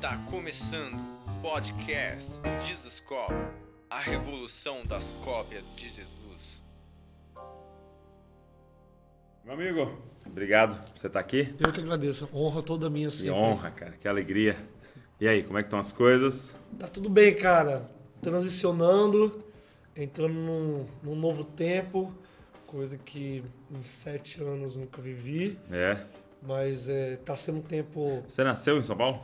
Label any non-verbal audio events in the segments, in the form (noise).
Está começando o podcast Jesus Cop, a revolução das cópias de Jesus. Meu amigo, obrigado por você estar aqui. Eu que agradeço. Honra toda minha Que sempre. honra, cara, que alegria. E aí, como é que estão as coisas? Tá tudo bem, cara. Transicionando, entrando num, num novo tempo, coisa que em sete anos nunca vivi, É. mas é, tá sendo um tempo. Você nasceu em São Paulo?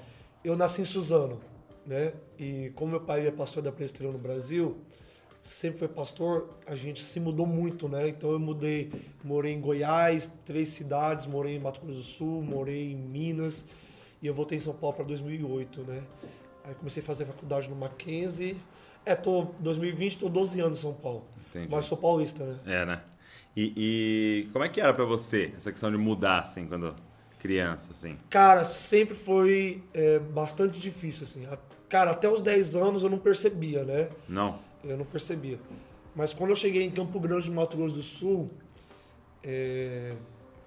Eu nasci em Suzano, né? E como meu pai é pastor da Presbiteriana no Brasil, sempre foi pastor, a gente se mudou muito, né? Então eu mudei, morei em Goiás, três cidades, morei em Mato Grosso do Sul, morei em Minas e eu voltei em São Paulo para 2008, né? Aí comecei a fazer faculdade no Mackenzie. É, tô 2020, tô 12 anos em São Paulo. Entendi. Mas sou paulista, né? É, né? E, e como é que era pra você essa questão de mudar, assim, quando criança, assim? Cara, sempre foi é, bastante difícil, assim. A- Cara, até os 10 anos eu não percebia, né? Não? Eu não percebia. Mas quando eu cheguei em Campo Grande, no Mato Grosso do Sul, é,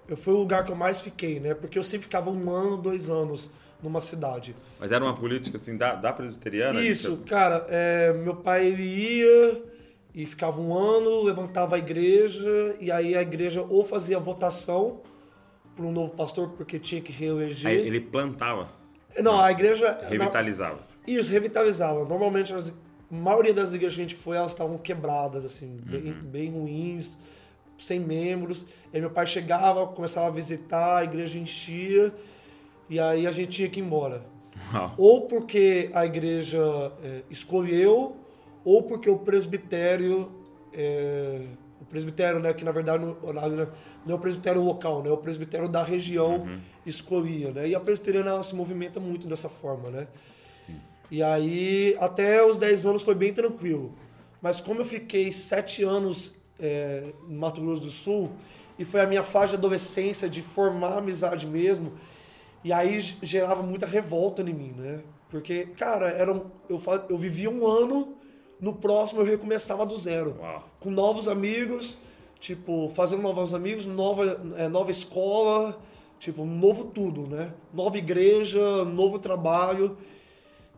eu foi o lugar que eu mais fiquei, né? Porque eu sempre ficava um ano, dois anos numa cidade. Mas era uma política, assim, da, da presbiteriana? Isso, Você- cara, é, meu pai ele ia e ficava um ano, levantava a igreja, e aí a igreja ou fazia votação para um novo pastor, porque tinha que reeleger. Aí ele plantava, Não, a igreja. na- revitalizava. Isso, revitalizava. Normalmente, as, a maioria das igrejas que a gente foi, elas estavam quebradas, assim, bem, bem ruins, sem membros. E aí meu pai chegava, começava a visitar, a igreja enchia, e aí a gente tinha que ir embora. Uau. Ou porque a igreja é, escolheu, ou porque o presbitério. é, presbitério, né, que na verdade não, não é o presbitério local, né, é o presbitério da região escolhia, né? E a presbiteriana se movimenta muito dessa forma, né? E aí, até os 10 anos foi bem tranquilo. Mas como eu fiquei 7 anos é, no Mato Grosso do Sul, e foi a minha fase de adolescência, de formar amizade mesmo, e aí gerava muita revolta em mim, né? Porque, cara, era um- eu, eu vivia um ano, no próximo eu recomeçava do zero. Uau. Com novos amigos, tipo, fazendo novos amigos, nova, é, nova escola, tipo, novo tudo, né? Nova igreja, novo trabalho.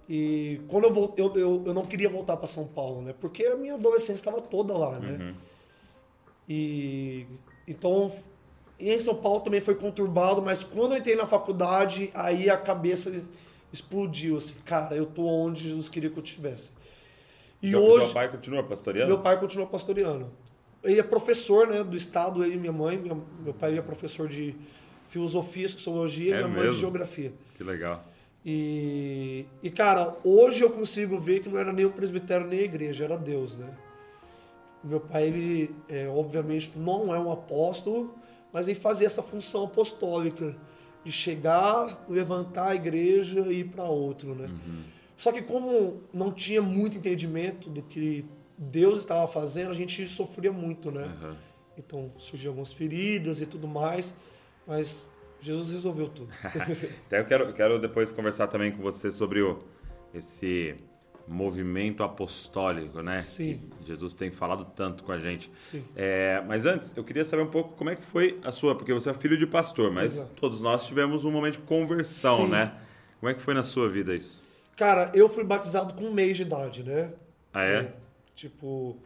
E quando eu, vol- eu, eu, eu não queria voltar para São Paulo, né? Porque a minha adolescência estava toda lá, né? E então e em São Paulo também foi conturbado, mas quando eu entrei na faculdade, aí a cabeça explodiu assim, cara, eu tô onde Jesus queria que eu estivesse. E Seu- hoje Seu pai continua pastoreando? meu pai continuou pastoreando. Ele é professor, né, do estado, ele e minha mãe. Minha- meu pai é professor de filosofia, sociologia, É minha mãe mesmo? de geografia. Que legal. E, e, cara, hoje eu consigo ver que não era nem o presbitério nem a igreja, era Deus, né? Meu pai, ele, é, obviamente, não é um apóstolo, mas ele fazia essa função apostólica de chegar, levantar a igreja e ir para outro, né? Só que como não tinha muito entendimento do que Deus estava fazendo, a gente sofria muito, né? Aham. Então surgiam algumas feridas e tudo mais, mas Jesus resolveu tudo. (laughs) Até eu quero, quero depois conversar também com você sobre o, esse movimento apostólico, né? Sim. Que Jesus tem falado tanto com a gente. Sim. É, mas antes, eu queria saber um pouco como é que foi a sua, porque você é filho de pastor, mas Exato. todos nós tivemos um momento de conversão, Sim. né? Como é que foi na sua vida isso? Cara, eu fui batizado com um mês de idade, né? Ah, é? Tipo,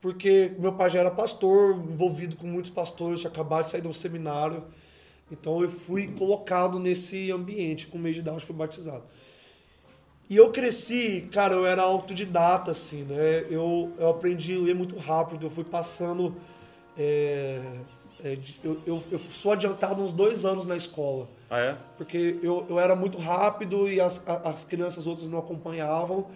porque meu pai já era pastor, envolvido com muitos pastores, tinha acabado de sair de um seminário. Então eu fui colocado nesse ambiente, com um mês de idade fui batizado. E eu cresci, cara, eu era autodidata, assim, né? Eu, eu aprendi a ler muito rápido, eu fui passando. é, é, eu, eu, eu sou adiantado uns dois anos na escola. Ah, é? Porque eu, eu era muito rápido e as, as crianças outras não acompanhavam.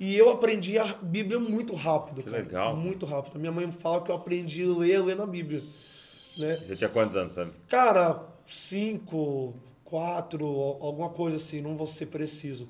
E eu aprendi a Bíblia muito rápido, Que cara. legal. Muito rápido. Minha mãe fala que eu aprendi a ler, ler na Bíblia. Né? Você tinha quantos anos, sabe? Cara, cinco, quatro, alguma coisa assim, não vou ser preciso.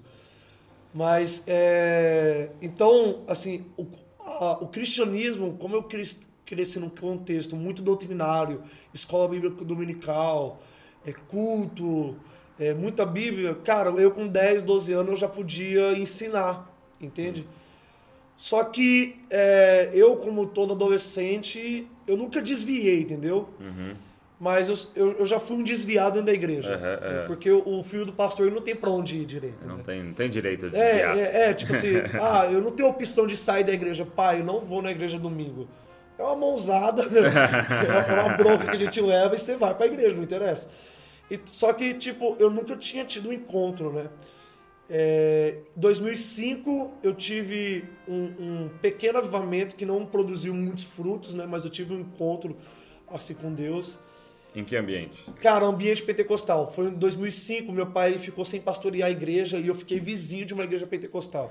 Mas, é, então, assim, o, a- o cristianismo, como eu cres- cresci num contexto muito doutrinário, escola bíblica dominical, é, culto, é, muita Bíblia, cara, eu com 10, 12 anos eu já podia ensinar, entende? Só que é, eu, como todo adolescente, eu nunca desviei, entendeu? Mas eu, eu, eu já fui um desviado dentro da igreja. Uhum. Porque o, o filho do pastor não tem pra onde ir direito. Não, né? tem, não tem direito de É, desviar. é, é, tipo assim, (laughs) ah, eu não tenho opção de sair da igreja. Pai, eu não vou na igreja domingo. É uma mãozada, (laughs) é uma bronca que a gente leva e você vai pra igreja, não interessa. E, só que, tipo, eu nunca tinha tido um encontro, né? É, 2005 eu tive um, um pequeno avivamento que não produziu muitos frutos, né? Mas eu tive um encontro assim com Deus. Em que ambiente? Cara, ambiente pentecostal. Foi em 2005, meu pai ficou sem pastorear a igreja e eu fiquei vizinho de uma igreja pentecostal.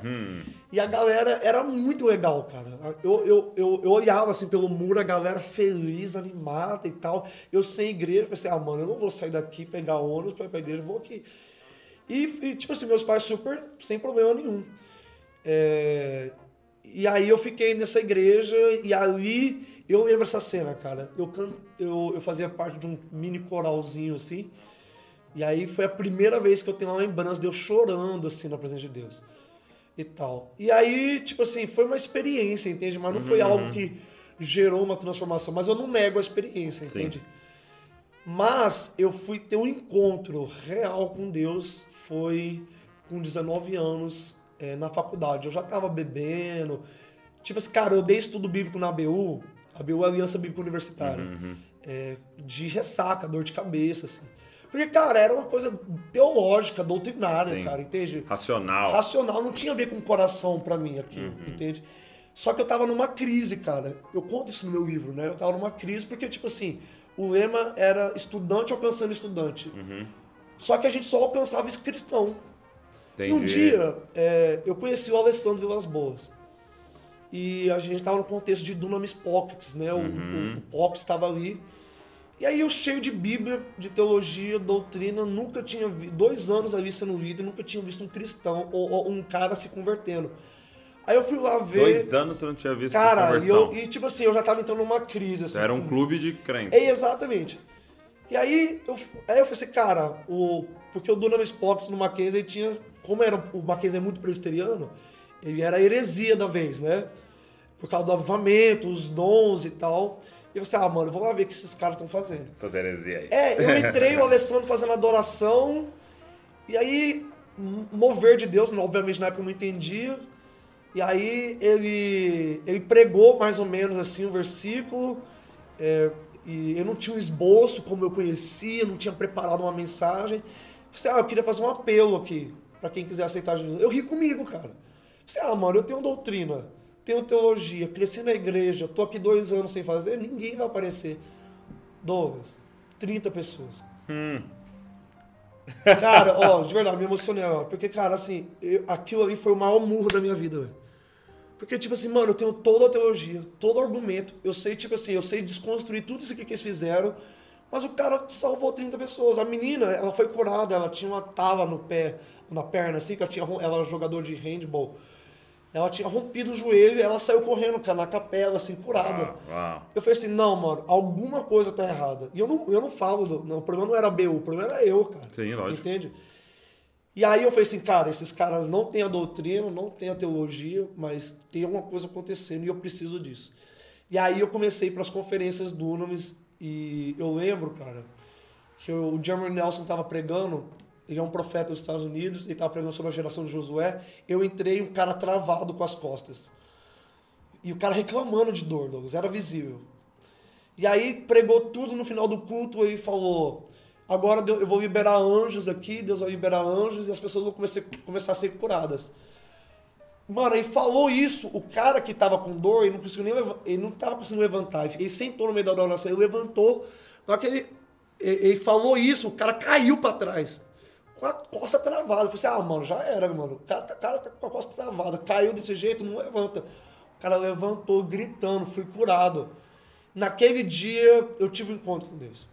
E a galera era muito legal, cara. Eu, eu, eu, eu olhava assim pelo muro, a galera feliz, animada e tal. Eu sem igreja, pensei, ah, mano, eu não vou sair daqui, pegar ônibus pra ir pra igreja, eu vou aqui. E, e, tipo assim, meus pais super, sem problema nenhum. É, e aí eu fiquei nessa igreja e ali eu lembro essa cena, cara. Eu, can- eu, eu fazia parte de um mini coralzinho assim. E aí foi a primeira vez que eu tenho uma lembrança de eu chorando assim na presença de Deus. E tal. E aí, tipo assim, foi uma experiência, entende? Mas não foi algo que gerou uma transformação. Mas eu não nego a experiência, Sim. entende? Mas eu fui ter um encontro real com Deus, foi com 19 anos é, na faculdade. Eu já tava bebendo. Tipo assim, cara, eu dei estudo bíblico na ABU, a ABU é a Aliança Bíblica Universitária, é, de ressaca, dor de cabeça, assim. Porque, cara, era uma coisa teológica, doutrinária, Sim. cara, entende? Racional. racional não tinha a ver com coração pra mim aqui, entende? Só que eu tava numa crise, cara. Eu conto isso no meu livro, né? Eu tava numa crise porque, tipo assim, o lema era estudante alcançando estudante. Só que a gente só alcançava esse cristão. E um Entendi. dia, é, eu conheci o Alessandro Vilas Boas. E a gente tava no contexto de Dunamis Pockets, né? O, o, o Pockets estava ali. E aí eu cheio de Bíblia, de teologia, doutrina, nunca tinha visto, dois anos ali sendo e nunca tinha visto um cristão ou, ou um cara se convertendo. Aí eu fui lá ver. Dois anos você não tinha visto cara, e, conversão. eu, e tipo assim, eu já tava entrando numa crise. Assim, Era um clube de crentes. é, exatamente. E aí eu, aí eu falei assim, cara, o, porque o Dunamis Pockets no Mackenzie tinha. Como era, o Mackenzie é muito presbiteriano, ele era a heresia da vez, né? Por causa do avivamento, os dons e tal. E eu falei assim, ah, mano, vou lá ver o que esses caras estão fazendo. Essas heresias aí. É, eu (laughs) entrei, o Alessandro fazendo adoração, e aí, mover de Deus, obviamente na época eu não entendia, e aí ele, ele pregou mais ou menos assim um versículo, é, e eu não tinha um esboço como eu conhecia, não tinha preparado uma mensagem. Eu falei, ah, eu queria fazer um apelo aqui, para quem quiser aceitar Jesus. Eu ri comigo, cara. Falei, ah, mano, eu tenho doutrina, tenho teologia, cresci na igreja, tô aqui dois anos sem fazer, ninguém vai aparecer. Douglas, 30 pessoas. Cara, ó, de (laughs) verdade, me emocionei, ó. Porque, cara, assim, eu- aquilo ali foi o maior murro da minha vida, velho. Porque, tipo assim, mano, eu tenho toda a teologia, todo o argumento. Eu sei, tipo assim, eu sei desconstruir tudo isso aqui que eles fizeram. Mas o cara salvou 30 pessoas. A menina, ela foi curada, ela tinha uma tava no pé, na perna, assim, que ela, tinha, ela era jogador de handball. Ela tinha rompido o joelho e ela saiu correndo, cara, na capela, assim, curada. Uau, uau. Eu falei assim, não, mano, alguma coisa tá errada. E eu não, eu não falo, do, não, o problema não era BU, o problema era eu, cara. Sim, lógico. Entende? E aí eu falei assim, cara, esses caras não têm a doutrina, não têm a teologia, mas tem alguma coisa acontecendo e eu preciso disso. E aí eu comecei para as conferências do Unamis e eu lembro, cara, que o Jeremy Nelson tava pregando, ele é um profeta dos Estados Unidos, ele tava pregando sobre a geração de Josué, eu entrei e um cara travado com as costas. E o cara reclamando de dor, Douglas, era visível. E aí pregou tudo no final do culto e falou: agora eu vou liberar anjos aqui, Deus vai liberar anjos e as pessoas vão começar, começar a ser curadas. Mano, aí falou isso, o cara que tava com dor, ele não conseguiu nem ele não tava conseguindo levantar, ele sentou no meio da oração, ele levantou, hora que ele, ele falou isso, o cara caiu pra trás, com a costa travada. Eu falei assim, ah, mano, já era, mano, o cara, tá- cara tá com a costa travada, caiu desse jeito, não levanta. O cara levantou gritando, fui curado. Naquele dia eu tive um encontro com Deus.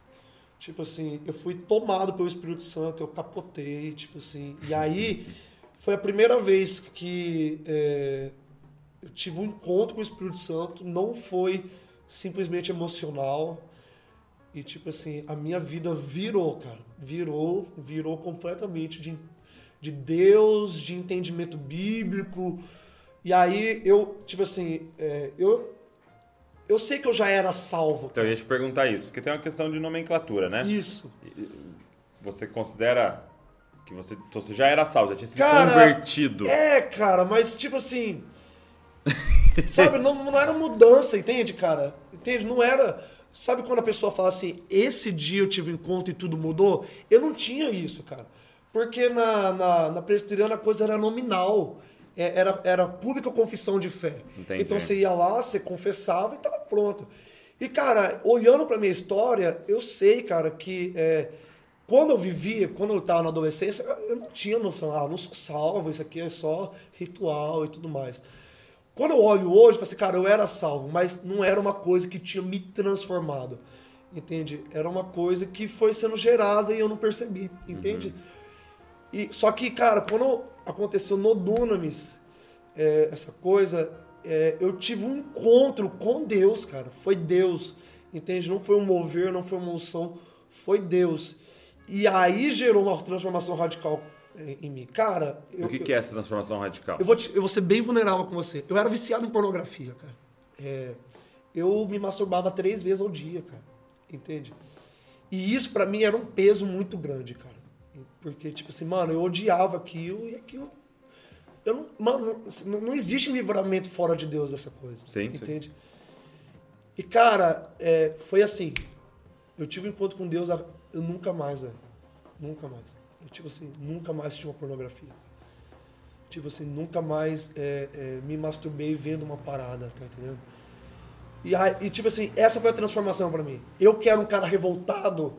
Tipo assim, eu fui tomado pelo Espírito Santo, eu capotei, tipo assim. E aí foi a primeira vez que é, eu tive um encontro com o Espírito Santo. Não foi simplesmente emocional. E tipo assim, a minha vida virou, cara. Virou, virou completamente de, de Deus, de entendimento bíblico. E aí eu, tipo assim, é, eu, eu sei que eu já era salvo. Então eu ia te perguntar isso, porque tem uma questão de nomenclatura, né? Isso. Você considera que você, então você já era salvo, já tinha se Cara, convertido. É, cara, mas tipo assim. (laughs) sabe, não, não era mudança, entende, cara? Entende? Não era. Sabe quando a pessoa fala assim, esse dia eu tive um encontro e tudo mudou? Eu não tinha isso, cara. Porque na, na, na presbiteriana a coisa era nominal. É, Era, era pública confissão de fé. Entendi. Então você ia lá, você confessava e tava pronto. E, cara, olhando pra minha história, eu sei, cara, que é, quando eu vivia, quando eu tava na adolescência, eu não tinha noção, ah, não sou salvo, isso aqui é só ritual e tudo mais. Quando eu olho hoje, eu falo assim, cara, eu era salvo, mas não era uma coisa que tinha me transformado. Entende? Era uma coisa que foi sendo gerada e eu não percebi. Entende? E, só que, cara, quando aconteceu no Dunamis, é, essa coisa, é, eu tive um encontro com Deus, cara. Foi Deus. Entende? Não foi um mover, não foi uma unção, foi Deus. E aí gerou uma transformação radical em mim. Cara, eu, o que, que é essa transformação radical? eu vou, te- eu vou ser bem vulnerável com você. Eu era viciado em pornografia, cara. É, eu me masturbava três vezes ao dia, cara. Entende? E isso pra mim era um peso muito grande, cara. Porque, tipo assim, mano, eu odiava aquilo e aquilo. Eu não, mano, não, não existe livramento fora de Deus dessa coisa. Sim, sim. entende? E, cara, é, foi assim. Eu tive um encontro com Deus, eu nunca mais, velho. Nunca mais. Tipo assim, nunca mais assisti uma pornografia. Tipo assim, nunca mais é, é, me masturbei vendo uma parada, tá entendendo? E, e, tipo assim, essa foi a transformação pra mim. Eu que era um cara revoltado,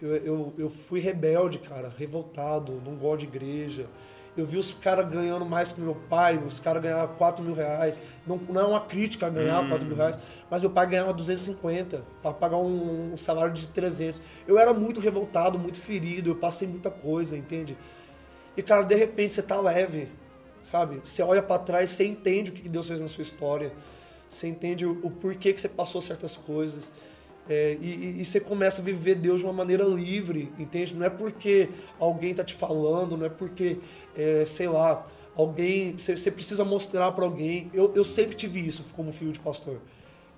eu, eu, eu fui rebelde, cara, revoltado, não gosto de igreja. Eu vi os caras ganhando mais que meu pai, os caras ganhavam 4 mil reais. Não, não é uma crítica ganhar 4 mil reais, mas meu pai ganhava 250 para pagar um, um salário de 300. Eu era muito revoltado, muito ferido, eu passei muita coisa, entende? E, cara, de repente você tá leve, sabe? Você olha pra trás, você entende o que que Deus fez na sua história. Você entende o, o porquê que você passou certas coisas. É, e, e- você começa a viver Deus de uma maneira livre, entende? Não é porque alguém tá te falando, não é porque, é, sei lá, alguém. Você, você precisa mostrar pra alguém. Eu, eu sempre tive isso como filho de pastor.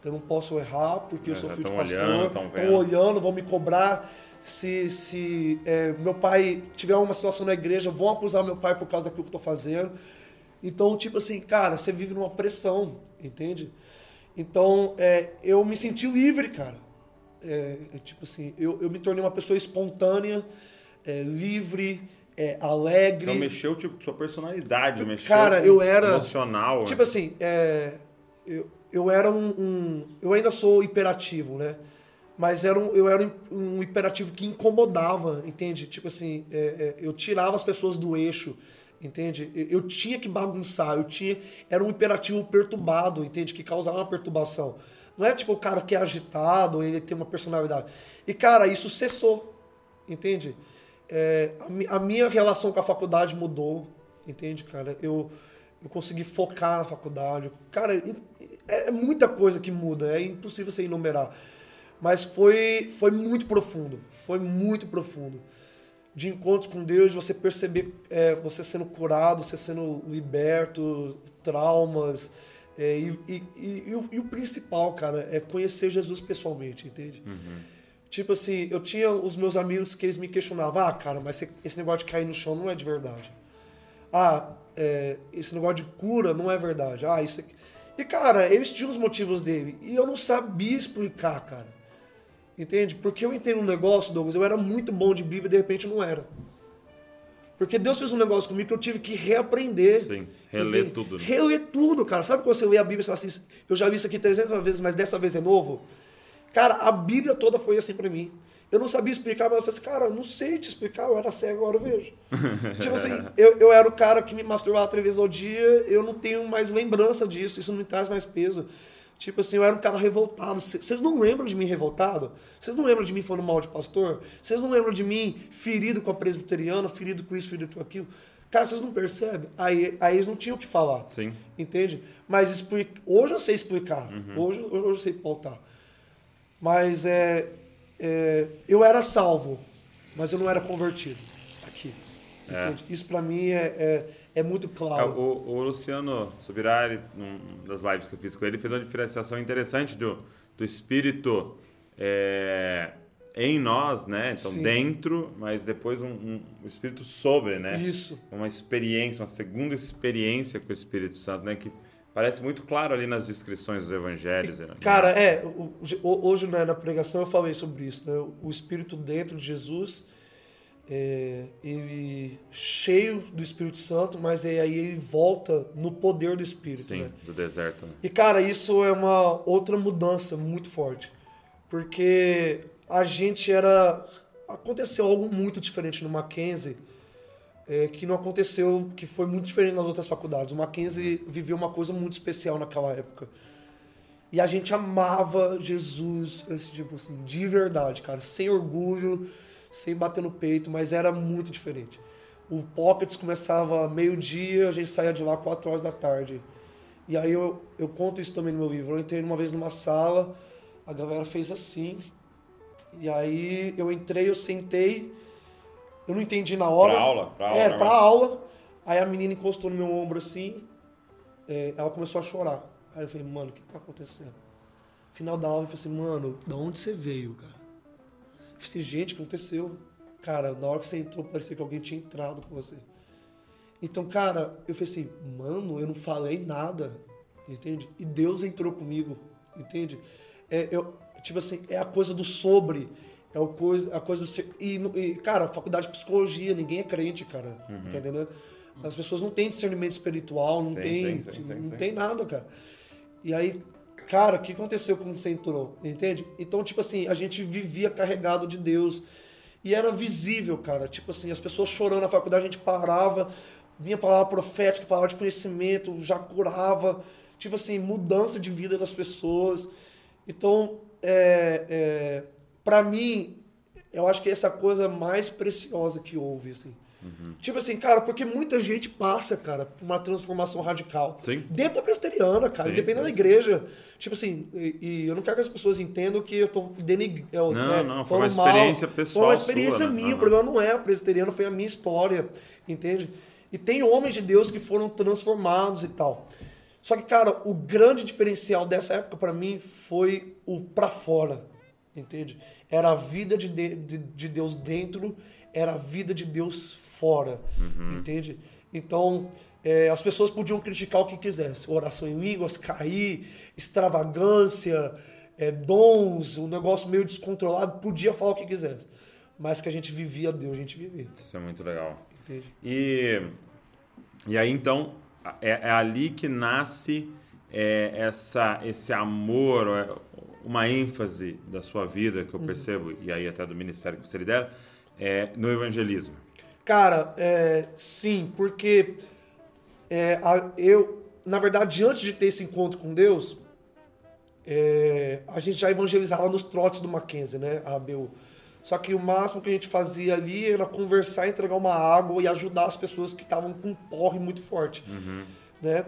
Eu não posso errar porque eu É, sou filho de pastor. Estão olhando, vão me cobrar. Se, se é, meu pai tiver uma situação na igreja, vão acusar meu pai por causa daquilo que eu tô fazendo. Então, tipo assim, cara, você vive numa pressão, entende? Então, é, eu me senti livre, cara. É, tipo assim, eu, eu me tornei uma pessoa espontânea, é, livre, é, alegre. Então mexeu tipo com sua personalidade, mexeu Cara, eu era- emocional. Tipo assim, é, eu, eu era um, um- Eu ainda sou hiperativo, né? Mas era um, eu era um, um hiperativo que incomodava, entende? Tipo assim, é, é, eu tirava as pessoas do eixo, entende? Eu, eu tinha que bagunçar, eu tinha. Era um hiperativo perturbado, entende? Que causava uma perturbação. Não é tipo o cara que é agitado, ele tem uma personalidade. E, cara, isso cessou, entende? É, a, a minha relação com a faculdade mudou, entende, cara? Eu, eu consegui focar na faculdade. Cara, é, é muita coisa que muda, é impossível você enumerar. Mas foi, foi muito profundo, foi muito profundo. De encontros com Deus, de você perceber é, você sendo curado, você sendo liberto, traumas. É, e, e- e- e o, principal, cara, é conhecer Jesus pessoalmente, entende? Tipo assim, eu tinha os meus amigos que eles me questionavam, ah, cara, mas esse negócio de cair no chão não é de verdade. Ah, é, esse negócio de cura não é verdade. Ah, isso aqui. E, cara, eles tinham os motivos dele. E eu não sabia explicar, cara. Entende? Porque eu entendo um negócio, Douglas, eu era muito bom de Bíblia e de repente não era. Porque Deus fez um negócio comigo que eu tive que reaprender. Sim, reler Entende? tudo, né? Reler tudo, cara. Sabe quando você lê a Bíblia e fala assim, eu já vi isso aqui 300 vezes, mas dessa vez é novo? Cara, a Bíblia toda foi assim pra mim. Eu não sabia explicar, mas eu falei assim, cara, eu não sei te explicar, eu era cego, agora eu vejo. (laughs) tipo assim, eu, eu era o cara que me masturbava três vezes ao dia, eu não tenho mais lembrança disso, isso não me traz mais peso. Tipo assim, eu era um cara revoltado. Vocês não lembram de mim revoltado? Vocês não lembram de mim falando mal de pastor? Vocês não lembram de mim ferido com a presbiteriana, ferido com isso, ferido com aquilo? Cara, vocês não percebem? Aí, aí eles não tinham o que falar. Sim. Entende? Mas explica... hoje eu sei explicar. Hoje, hoje eu sei pautar. Mas é, é, eu era salvo, mas eu não era convertido. Aqui. É. Isso para mim é, é, é, muito claro. É, o, o, Luciano Subirá, numa das lives que eu fiz com ele, fez uma diferenciação interessante do, do espírito é, em nós, né? Então, Sim. dentro, mas depois um, um, o Espírito sobre, né? Isso. Uma experiência, uma segunda experiência com o Espírito Santo, né? Que parece muito claro ali nas descrições dos evangelhos. Né? Cara, é, hoje né, na pregação eu falei sobre isso, né? O Espírito dentro de Jesus, é, ele cheio do Espírito Santo, mas aí ele volta no poder do Espírito, Sim, né? do deserto. Né? E, cara, isso é uma outra mudança muito forte. Porque a gente era. Aconteceu algo muito diferente no Mackenzie, é, que não aconteceu, que foi muito diferente nas outras faculdades. O Mackenzie viveu uma coisa muito especial naquela época. E a gente amava Jesus, esse tipo assim, de verdade, cara, sem orgulho, sem bater no peito, mas era muito diferente. O Pockets começava meio-dia, a gente saía de lá 4 horas da tarde. E aí eu, eu conto isso também no meu livro. Eu entrei uma vez numa sala, a galera fez assim, e aí eu entrei, eu sentei, eu não entendi na hora. Pra aula? Pra aula. É, pra aula. Aí a menina encostou no meu ombro assim, é, ela começou a chorar. Aí eu falei, mano, o que tá acontecendo? Final da aula, eu falei assim, mano, da onde você veio, cara? Eu falei assim, gente, o que aconteceu? Cara, na hora que você entrou, parecia que alguém tinha entrado com você. Então, cara, eu falei assim, mano, eu não falei nada, entende? E Deus entrou comigo, entende? É, eu, Tipo assim, é a coisa do sobre. É o coisa, a coisa do ser. E, e, cara, faculdade de psicologia, ninguém é crente, cara. Uhum. Tá entendendo? As pessoas não têm discernimento espiritual, não sim, tem, sim, sim, não tem nada, cara. E aí, cara, o que aconteceu quando você entrou? Entende? Então, tipo assim, a gente vivia carregado de Deus. E era visível, cara. Tipo assim, as pessoas chorando na faculdade, a gente parava, vinha palavra profética, palavra de conhecimento, já curava. Tipo assim, mudança de vida das pessoas. Então, é, é para mim, eu acho que é essa coisa mais preciosa que houve, assim. Uhum. Tipo assim, cara, porque muita gente passa, cara, por uma transformação radical. Sim. Dentro da presteriana, cara, independente da igreja. Tipo assim, e, e, eu não quero que as pessoas entendam que eu tô denigando. Não, né, não, foi uma experiência mal. pessoal. Foi uma experiência sua, minha. Né? O problema não é a presteriana, foi a minha história, entende? E tem homens de Deus que foram transformados e tal. Só que, cara, o grande diferencial dessa época para mim foi o para fora, entende? Era a vida de, de, de, Deus dentro, era a vida de Deus fora, uhum. entende? Então, é, as pessoas podiam criticar o que quisessem, oração em línguas, cair, extravagância, é, dons, um negócio meio descontrolado, podia falar o que quisesse. Mas que a gente vivia Deus, a gente vivia. Isso é muito legal. Entende? E, e aí, então, é, é ali que nasce é, essa, esse amor, é, uma ênfase da sua vida que eu uhum. percebo, uhum. e aí até do ministério que você lidera, é, no evangelismo. Cara, é, sim, porque é, eu, na verdade, antes de ter esse encontro com Deus, é, a gente já evangelizava nos trotes do Mackenzie, né? A ABU. Só que o máximo que a gente fazia ali era conversar, entregar uma água e ajudar as pessoas que estavam com um porre muito forte. Uhum. Né?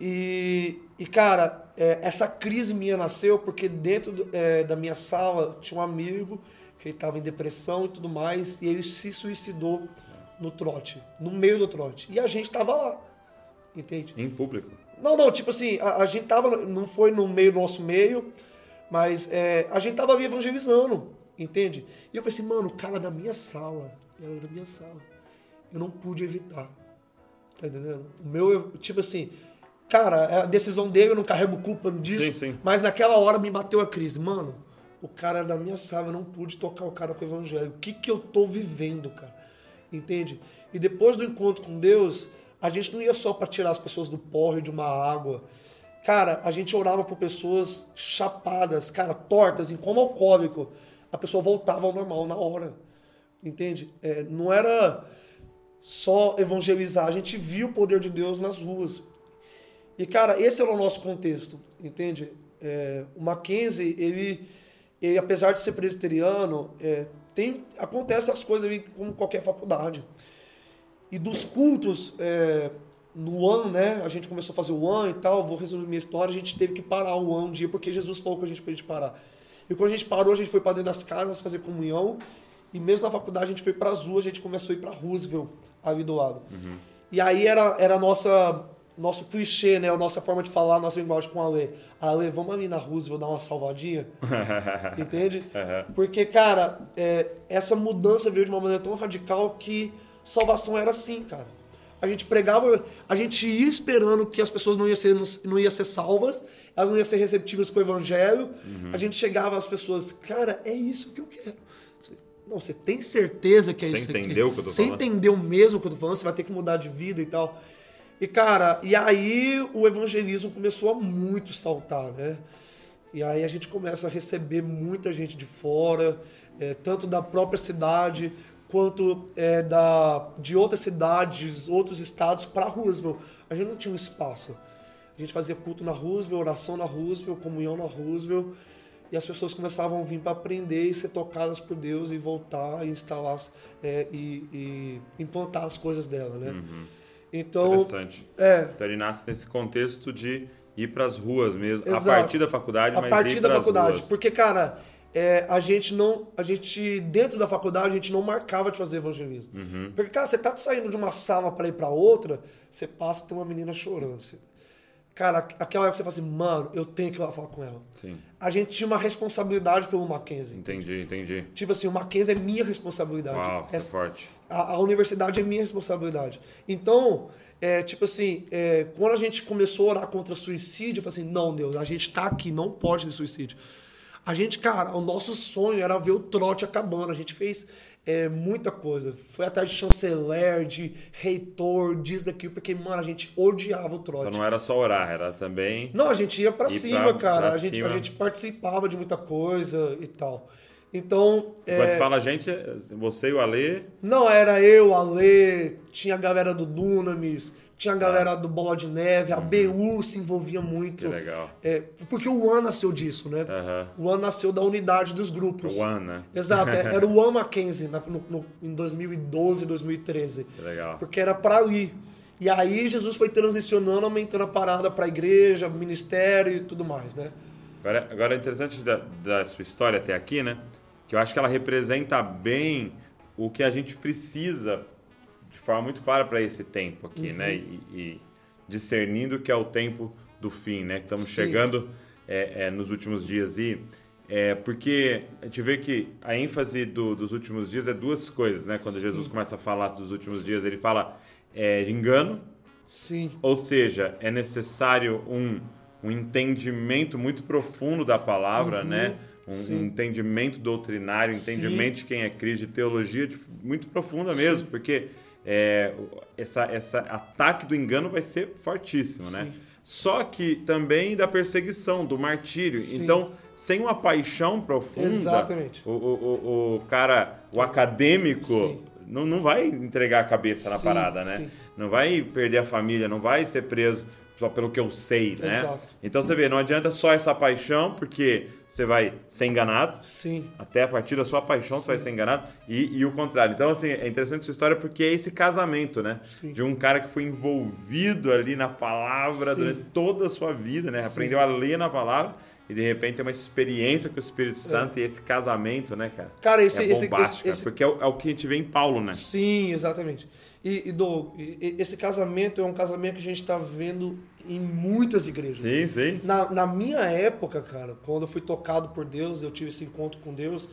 E, e cara, é, essa crise minha nasceu porque dentro do, é, da minha sala tinha um amigo que estava em depressão e tudo mais, e ele se suicidou no trote, no meio do trote. E a gente estava lá, entende? Em público? Não, não, tipo assim, a, a gente tava, não foi no meio do nosso meio, mas é, a gente tava ali evangelizando. Entende? E eu falei assim, mano, o cara da minha sala, era da minha sala. Eu não pude evitar. Tá entendendo? O meu, tipo assim, cara, é a decisão dele, eu não carrego culpa disso. Sim, sim. Mas naquela hora me bateu a crise. Mano, o cara da minha sala, eu não pude tocar o cara com o evangelho. O que que eu tô vivendo, cara? Entende? E depois do encontro com Deus, a gente não ia só para tirar as pessoas do porre de uma água. Cara, a gente orava por pessoas chapadas, cara, tortas, em coma alcoólico a pessoa voltava ao normal na hora. Entende? É, não era só evangelizar, a gente viu o poder de Deus nas ruas. E, cara, esse era o nosso contexto, entende? É, o Mackenzie, ele, ele, apesar de ser presbiteriano, é, tem, acontece as coisas ali como qualquer faculdade. E dos cultos, é, no ano, né, a gente começou a fazer o ano e tal, vou resumir minha história, a gente teve que parar o ano um dia, porque Jesus falou que a gente podia parar. E quando a gente parou, a gente foi para dentro das casas fazer comunhão. E mesmo na faculdade, a gente foi para as ruas, a gente começou a ir para Roosevelt, ali do lado. E aí era, era a nossa, nosso clichê, né? A nossa forma de falar, a nossa linguagem com a Ale. Ale, vamos ali na Roosevelt dar uma salvadinha? (laughs) Entende? Uhum. Porque, cara, é, essa mudança veio de uma maneira tão radical que salvação era assim, cara. A gente pregava, a gente ia esperando que as pessoas não iam ser, não iam ser salvas, elas não iam ser receptivas com o evangelho. A gente chegava às pessoas, cara, é isso que eu quero. Não, você tem certeza que é Você isso entendeu aqui? o que eu tô Você falando? entendeu mesmo o que eu tô falando? Você vai ter que mudar de vida e tal. E, cara, e aí o evangelismo começou a muito saltar, né? E aí a gente começa a receber muita gente de fora, é, tanto da própria cidade quanto é, da, de outras cidades, outros estados, para Roosevelt. A gente não tinha um espaço. A gente fazia culto na Roosevelt, oração na Roosevelt, comunhão na Roosevelt, e as pessoas começavam a vir para aprender e ser tocadas por Deus e voltar e instalar é, e, e implantar as coisas dela, né? Então, Interessante. é, Então ele nasce nesse contexto de ir para as ruas mesmo, Exato. a partir da faculdade, a mas partir ir da faculdade. ruas. Porque, cara, é, a gente não. A gente, dentro da faculdade, a gente não marcava de fazer evangelismo. Uhum. Porque, cara, você tá saindo de uma sala para ir para outra, você passa tem uma menina chorando. Você- cara, aquela época você fala assim, mano, eu tenho que ir lá falar com ela. Sim, A gente tinha uma responsabilidade pelo Mackenzie. entendi, entendi. Tipo assim, o Mackenzie é minha responsabilidade. Uau, isso é Essa- forte. a, a universidade é minha responsabilidade. Então, é, tipo assim, é, quando a gente começou a orar contra suicídio, eu falei assim, não, Deus, a gente tá aqui, não pode ter suicídio. A gente, cara, o nosso sonho era ver o trote acabando. A gente fez é, muita coisa. Foi atrás de chanceler, de reitor, disso, daquilo, porque, mano, a gente odiava o trote. Então não era só orar, era também. Não, a gente ia pra Ir cima, pra- cara. pra a, gente, cima. a gente participava de muita coisa e tal. Então, é, Quando você fala a gente, é você e o Alê. não, era eu, a Lê, tinha a galera do Dunamis, tinha a galera do Bola de Neve, a BU se envolvia muito. Uhum. Que legal. É, porque o One nasceu disso, né? O One nasceu da unidade dos grupos. O One, né? Exato, é- (laughs) era o One Mackenzie na- no- no- em 2012, 2013. Que legal. Porque era pra ali. E aí Jesus foi transicionando, aumentando a parada pra igreja, ministério e tudo mais, né? Agora, agora é interessante da, da sua história até aqui, né? Que eu acho que ela representa bem o que a gente precisa forma muito clara para esse tempo aqui, né? E, e discernindo que é o tempo do fim, né? Estamos Sim. chegando é, é, nos últimos dias e é, porque a gente vê que a ênfase do- dos últimos dias é duas coisas, né? Quando Jesus começa a falar dos últimos dias, ele fala é, engano, Sim. ou seja, é necessário um, um entendimento muito profundo da palavra, né? Um, Uhum. Sim. um entendimento doutrinário, um Sim. entendimento de quem é Cristo, de teologia de- muito profunda mesmo, porque é, essa, essa ataque do engano vai ser fortíssimo, né? Sim. Só que também da perseguição, do martírio. Sim. Então, sem uma paixão profunda, Exatamente. O, o, o, o cara, o acadêmico, Sim. não, não vai entregar a cabeça na parada, né? Não vai perder a família, não vai ser preso só pelo que eu sei, né? Exato. Então você vê, não adianta só essa paixão, porque você vai ser enganado. Sim. Até a partir da sua paixão você vai ser enganado. E, e o contrário. Então, assim, é interessante sua história porque é esse casamento, né? Sim. De um cara que foi envolvido ali na palavra Sim. durante toda a sua vida, né? Sim. Aprendeu a ler na palavra e de repente tem uma experiência com o É. Espírito Santo e esse casamento, né, cara? Cara, esse- é esse- bombástico, esse- cara, esse- porque é o, é o que a gente vê em Paulo, né? Sim, exatamente. E, e, esse casamento é um casamento que a gente está vendo em muitas igrejas. Sim, sim. Na, na minha época, cara, quando eu fui tocado por Deus, eu tive esse encontro com Deus,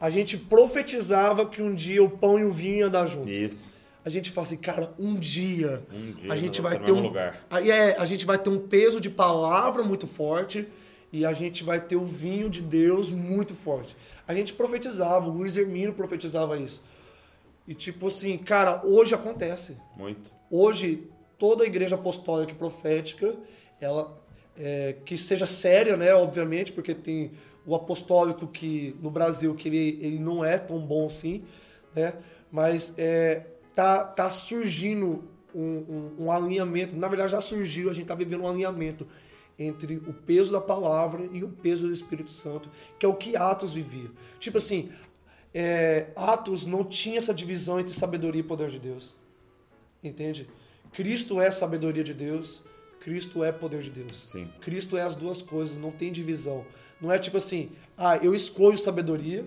a gente profetizava que um dia o pão e o vinho iam dar junto. Isso. A gente fala assim, cara, um dia, Um dia a gente vai ter um lugar. Aí é, a gente vai ter um peso de palavra muito forte e a gente vai ter o vinho de Deus muito forte. A gente profetizava, o Luiz Hermino profetizava isso. E tipo assim, cara, hoje acontece. Muito. Hoje toda a igreja apostólica e profética, ela é, que seja séria, né, obviamente, porque tem o apostólico que no Brasil que ele, ele não é tão bom assim, né? Mas é, tá, tá surgindo um, um, um alinhamento. Na verdade já surgiu, a gente tá vivendo um alinhamento entre o peso da palavra e o peso do Espírito Santo, que é o que Atos vivia. Tipo assim, é, Atos não tinha essa divisão entre sabedoria e poder de Deus. Entende? Cristo é sabedoria de Deus, Cristo é poder de Deus. Sim. Cristo é as duas coisas, não tem divisão. Não é tipo assim, ah, eu escolho sabedoria,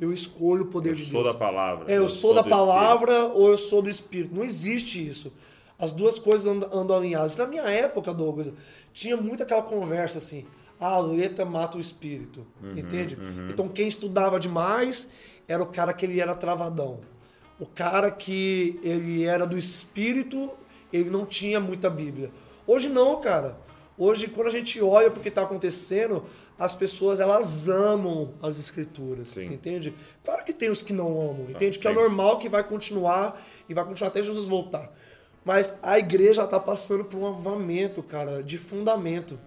eu escolho o poder Eu de sou Deus. da palavra. É, eu, sou, da do palavra ou eu sou do Espírito. Não existe isso. As duas coisas andam, andam alinhadas. Na minha época, Douglas, tinha muito aquela conversa assim, a letra mata o espírito, Uhum, entende? Então quem estudava demais era o cara que ele era travadão. O cara que ele era do espírito, ele não tinha muita Bíblia. Hoje não, cara. Hoje, quando a gente olha para o que está acontecendo, as pessoas elas amam as escrituras, Sim. entende? Claro que tem os que não amam, entende? Que é normal que vai continuar e vai continuar até Jesus voltar. Mas a igreja está passando por um avivamento, cara, de fundamento,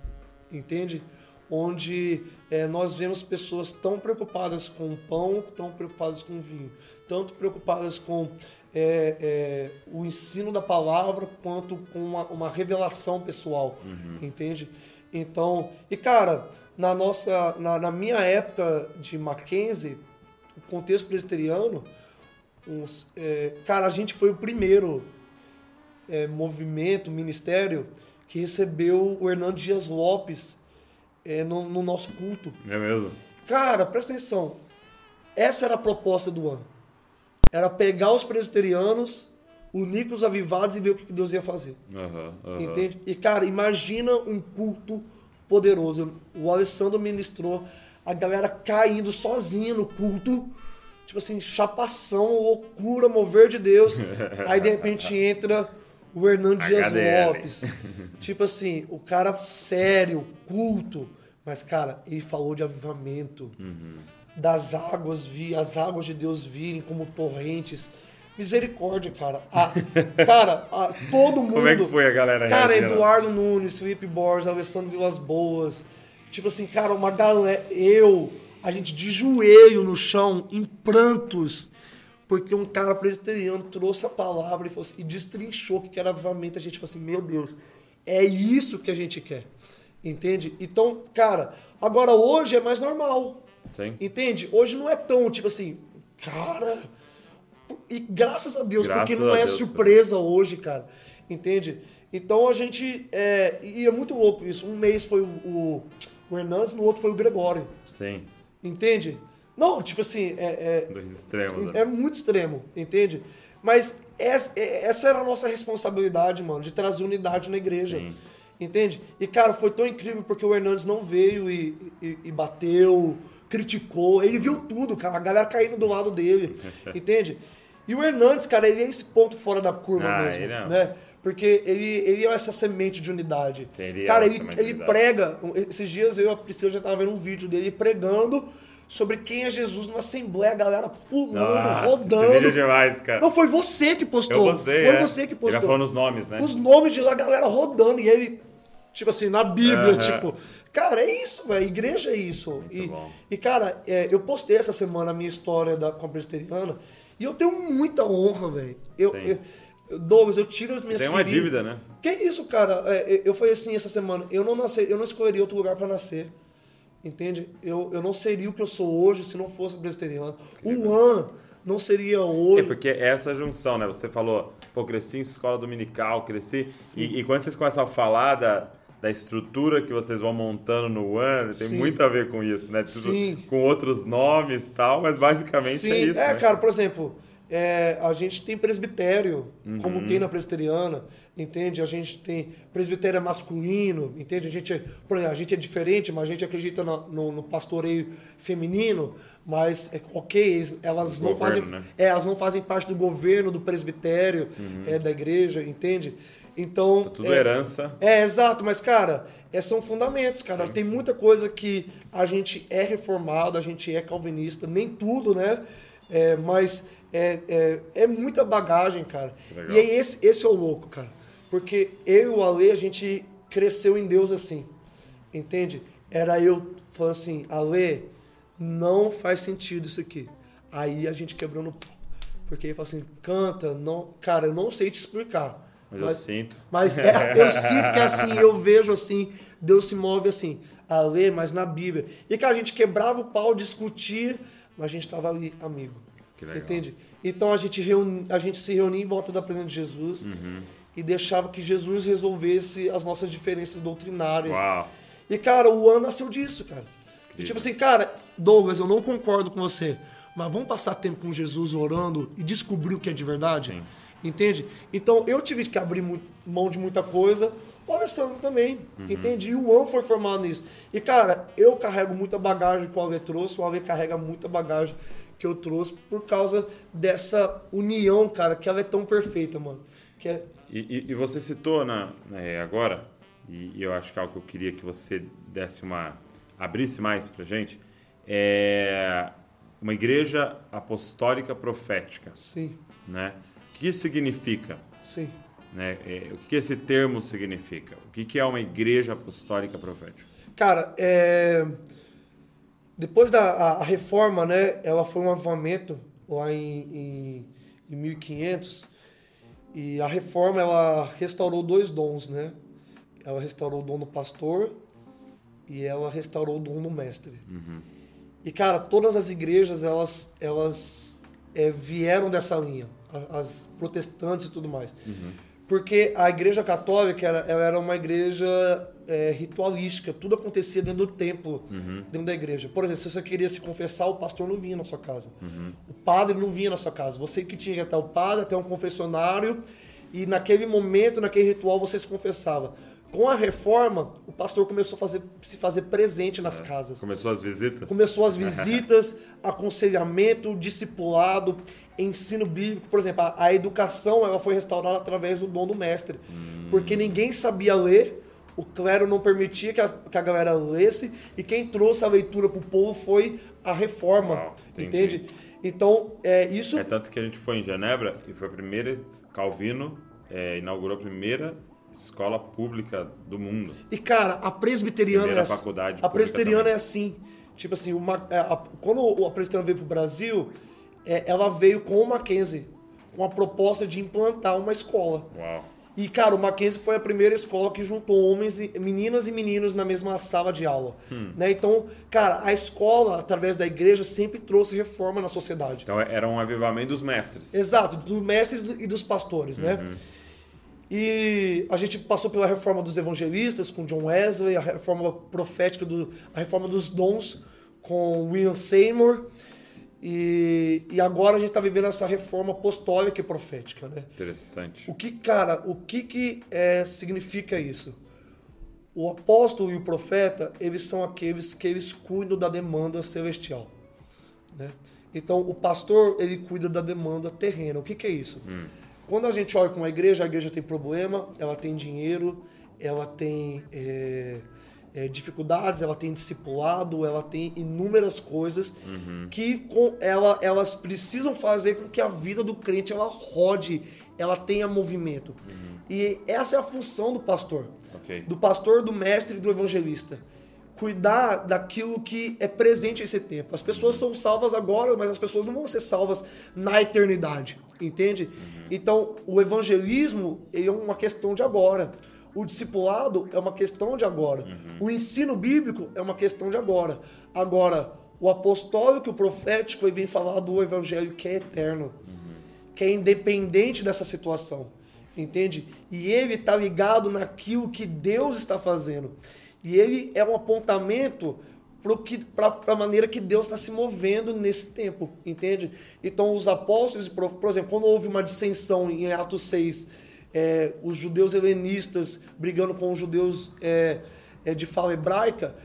entende? Onde é, nós vemos pessoas tão preocupadas com o pão, tão preocupadas com o vinho, tanto preocupadas com é, é, o ensino da palavra, quanto com uma, uma revelação pessoal, entende? Então, e cara, na nossa, na, na minha época de Mackenzie, o contexto presbiteriano, uns, é, cara, a gente foi o primeiro é, movimento, ministério, que recebeu o Hernando Dias Lopes é, no, no nosso culto. É mesmo? Cara, presta atenção. Essa era a proposta do ano. Era pegar os presbiterianos, unir com os avivados e ver o que Deus ia fazer. Aham, aham. Entende? E, cara, imagina um culto poderoso. O Alessandro ministrou, a galera caindo sozinha no culto. Tipo assim, chapação, loucura, mover de Deus. (laughs) Aí, de repente, entra o Hernando Dias HDL. Lopes. Tipo assim, o cara sério, culto. Mas, cara, ele falou de avivamento. Das águas, vi, as águas de Deus virem como torrentes. Misericórdia, cara. Ah, (laughs) cara, ah, todo mundo. Como é que foi a galera Cara, reagindo? Eduardo Nunes, Felipe Borges, Alessandro Vilas Boas. Tipo assim, cara, uma galera. Eu, a gente de joelho no chão, em prantos. Porque um cara presbiteriano trouxe a palavra e, falou assim, e destrinchou que era avivamento. A gente falou assim, meu Deus, é isso que a gente quer. Entende? Então, cara, agora hoje é mais normal. Sim. Entende? Hoje não é tão, tipo assim, cara. E graças a Deus, Graças porque não é Deus, surpresa hoje, cara. Entende? Então a gente. É, e é muito louco isso. Um mês foi o, o, o Hernandes, no outro foi o Gregório. Sim. Entende? Não, tipo assim, é, é, Dois extremos. né? é muito extremo, entende? Mas essa, é- essa era a nossa responsabilidade, mano, de trazer unidade na igreja. Sim. Entende? E, cara, foi tão incrível porque o Hernandes não veio e, e- e bateu, criticou. Ele viu tudo, cara. A galera caindo do lado dele. (laughs) entende? E o Hernandes, cara, ele é esse ponto fora da curva Ah, mesmo. ele é. Né? Porque ele, ele é essa semente de unidade. Ele é cara, ele, ele prega. Esses dias eu e a Priscila já tava vendo um vídeo dele pregando sobre quem é Jesus numa assembleia, a galera pulando, Nossa, rodando. É demais, cara. Não, foi você que postou. Eu postei, foi é. você que Ele postou. vai falando os nomes, né? Os nomes de lá, a galera rodando. E ele, tipo assim, na Bíblia, Aham. tipo. Cara, é isso, velho. Igreja é isso. E, bom. e, cara, é, eu postei essa semana a minha história da, com a presbiteriana. E eu tenho muita honra, velho. Eu, eu, Douglas, eu tiro as minhas Tem uma feridas. dívida, né? Que isso, cara? É, eu falei assim essa semana, eu não nasci, eu não escolheria outro lugar para nascer. Entende? Eu, eu não seria o que eu sou hoje se não fosse presbiteriano. O An não seria hoje. É porque essa junção, né? Você falou, pô, cresci em escola dominical, cresci. E, e quando vocês começam a falar da, da estrutura que vocês vão montando no ano, tem Sim. muito a ver com isso, né? Tudo Sim. Com outros nomes e tal, mas basicamente Sim, é isso. é, né? cara, por exemplo, é, a gente tem presbitério, Uhum. como tem na presbiteriana, entende? A gente tem presbitério masculino, entende? A gente, é, por exemplo, a gente é diferente, mas a gente acredita na- no, no pastoreio feminino, mas, é, ok, elas não Governo, fazem, né? é, elas não fazem parte do governo do presbitério, é, da igreja, entende? Então, Tá tudo é, herança. é, exato, mas, cara, é, são fundamentos, cara. Tem muita coisa que a gente é reformado, a gente é calvinista, nem tudo, né? É, mas é, é, é muita bagagem, cara. Legal. E aí esse, esse é o louco, cara. Porque eu e o Ale, a gente cresceu em Deus assim, entende? Era eu falando assim, Ale, não faz sentido isso aqui. Aí a gente quebrou no... Porque ele falou assim, canta, não... Cara, eu não sei te explicar. Mas, eu sinto. Mas é- eu sinto que é assim, eu vejo assim, Deus se move assim, a ler, mas na Bíblia. E que a gente quebrava o pau, discutia, mas a gente estava ali, amigo. Que legal. Entende? Então a gente, reuni, a gente se reunia em volta da presença de Jesus Uhum. e deixava que Jesus resolvesse as nossas diferenças doutrinárias. Uau. E, cara, o ano nasceu disso, cara. E, tipo assim, cara, Douglas, eu não concordo com você. mas vamos passar tempo com Jesus orando e descobrir o que é de verdade? Sim. Entende? Então eu tive que abrir mão de muita coisa. O Alessandro também, entende? E o Juan foi formado nisso. E cara, eu carrego muita bagagem que o Ale trouxe, o Ale carrega muita bagagem que eu trouxe por causa dessa união, cara, que ela é tão perfeita, mano. Que é, E, e- e você citou na, né, agora, e, e eu acho que é algo que eu queria que você desse uma. abrisse mais pra gente, é uma igreja apostólica profética. sim, Né? O que isso significa? sim. Né? É, o que esse termo significa? O que é uma igreja apostólica profética? Cara, é... depois da a, a reforma, né, ela foi um avivamento lá em, em, em 1500 e a reforma ela restaurou dois dons, né? Ela restaurou o dom do pastor e ela restaurou o dom do mestre. E cara, todas as igrejas elas elas é, vieram dessa linha, as protestantes e tudo mais. Porque a igreja católica era, ela era uma igreja é, ritualística, tudo acontecia dentro do templo, dentro da igreja. Por exemplo, se você queria se confessar, o pastor não vinha na sua casa. O padre não vinha na sua casa. Você que tinha que até o padre, até um confessionário, e naquele momento, naquele ritual, você se confessava. Com a reforma, o pastor começou a fazer, se fazer presente nas casas. Começou as visitas? Começou as (laughs) visitas, aconselhamento, discipulado, ensino bíblico. Por exemplo, a, a educação ela foi restaurada através do dom do mestre. Porque ninguém sabia ler, o clero não permitia que a, que a galera lesse, e quem trouxe a leitura para o povo foi a reforma. Uau, entende? Então, é, isso É tanto que a gente foi em Genebra e foi a primeira. Calvino é, inaugurou a primeira escola pública do mundo. E, cara, a presbiteriana Primeira é assim. faculdade A presbiteriana também. é assim. Tipo assim, uma, é, a- quando a presbiteriana veio pro Brasil, é, ela veio com o Mackenzie, com a proposta de implantar uma escola. Uau. E, cara, o Mackenzie foi a primeira escola que juntou homens, e, meninas e meninos na mesma sala de aula. Hum. Né? Então, cara, a escola, através da igreja, sempre trouxe reforma na sociedade. Então era um avivamento dos mestres. Exato, dos mestres e dos pastores, né? E a gente passou pela reforma dos evangelistas com John Wesley, a reforma profética, do, a reforma dos dons com William Seymour. E, e agora a gente está vivendo essa reforma apostólica e profética, né? Interessante. O que, cara, o que, que é, significa isso? O apóstolo e o profeta, eles são aqueles que eles cuidam da demanda celestial. Né? Então, o pastor, ele cuida da demanda terrena. O que, que é isso? Quando a gente olha para uma igreja, a igreja tem problema, ela tem dinheiro, ela tem é, é, dificuldades, ela tem discipulado, ela tem inúmeras coisas que com ela, elas precisam fazer com que a vida do crente ela rode, ela tenha movimento. E essa é a função do pastor Ok. do pastor, do mestre e do evangelista. Cuidar daquilo que é presente esse tempo. As pessoas são salvas agora, mas as pessoas não vão ser salvas na eternidade, entende? Então, o evangelismo é uma questão de agora. O discipulado é uma questão de agora. O ensino bíblico é uma questão de agora. Agora, o apostólico e o profético ele vem falar do evangelho que é eterno que é independente dessa situação, entende? E ele está ligado naquilo que Deus está fazendo. E ele é um apontamento para a maneira que Deus está se movendo nesse tempo, entende? Então, os apóstolos, por exemplo, quando houve uma dissensão em Atos 6, é, os judeus helenistas brigando com os judeus é, é, de fala hebraica,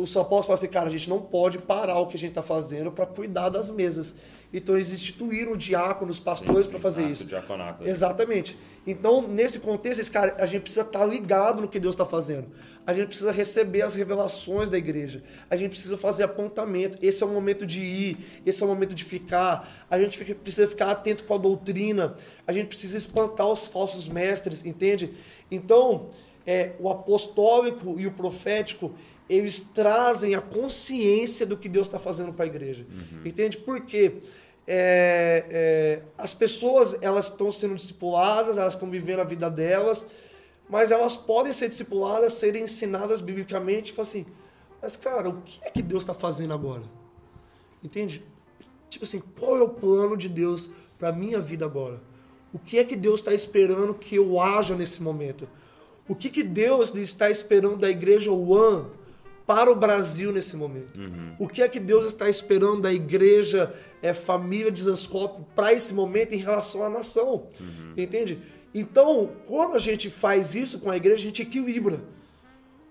os apóstolos falaram assim, cara, a gente não pode parar o que a gente está fazendo para cuidar das mesas. Então eles instituíram diáconos, pastores para fazer isso. o diaconato. Exatamente. Então, nesse contexto, esse cara, a gente precisa estar ligado no que Deus está fazendo. A gente precisa receber as revelações da igreja. A gente precisa fazer apontamento. Esse é o momento de ir, esse é o momento de ficar. A gente fica- precisa ficar atento com a doutrina. A gente precisa espantar os falsos mestres, entende? Então, é, o apostólico e o profético, eles trazem a consciência do que Deus está fazendo para a igreja. Entende? Por quê? É, é, as pessoas elas estão sendo discipuladas, elas estão vivendo a vida delas, mas elas podem ser discipuladas, serem ensinadas biblicamente e falar assim, mas cara, o que é que Deus está fazendo agora? Entende? Tipo assim, qual é o plano de Deus para minha vida agora? O que é que Deus está esperando que eu haja nesse momento? O que, que Deus está esperando da igreja One para o Brasil nesse momento. O que é que Deus está esperando da igreja, é, família de Zanscope, para esse momento em relação à nação? Entende? Então, quando a gente faz isso com a igreja, a gente equilibra.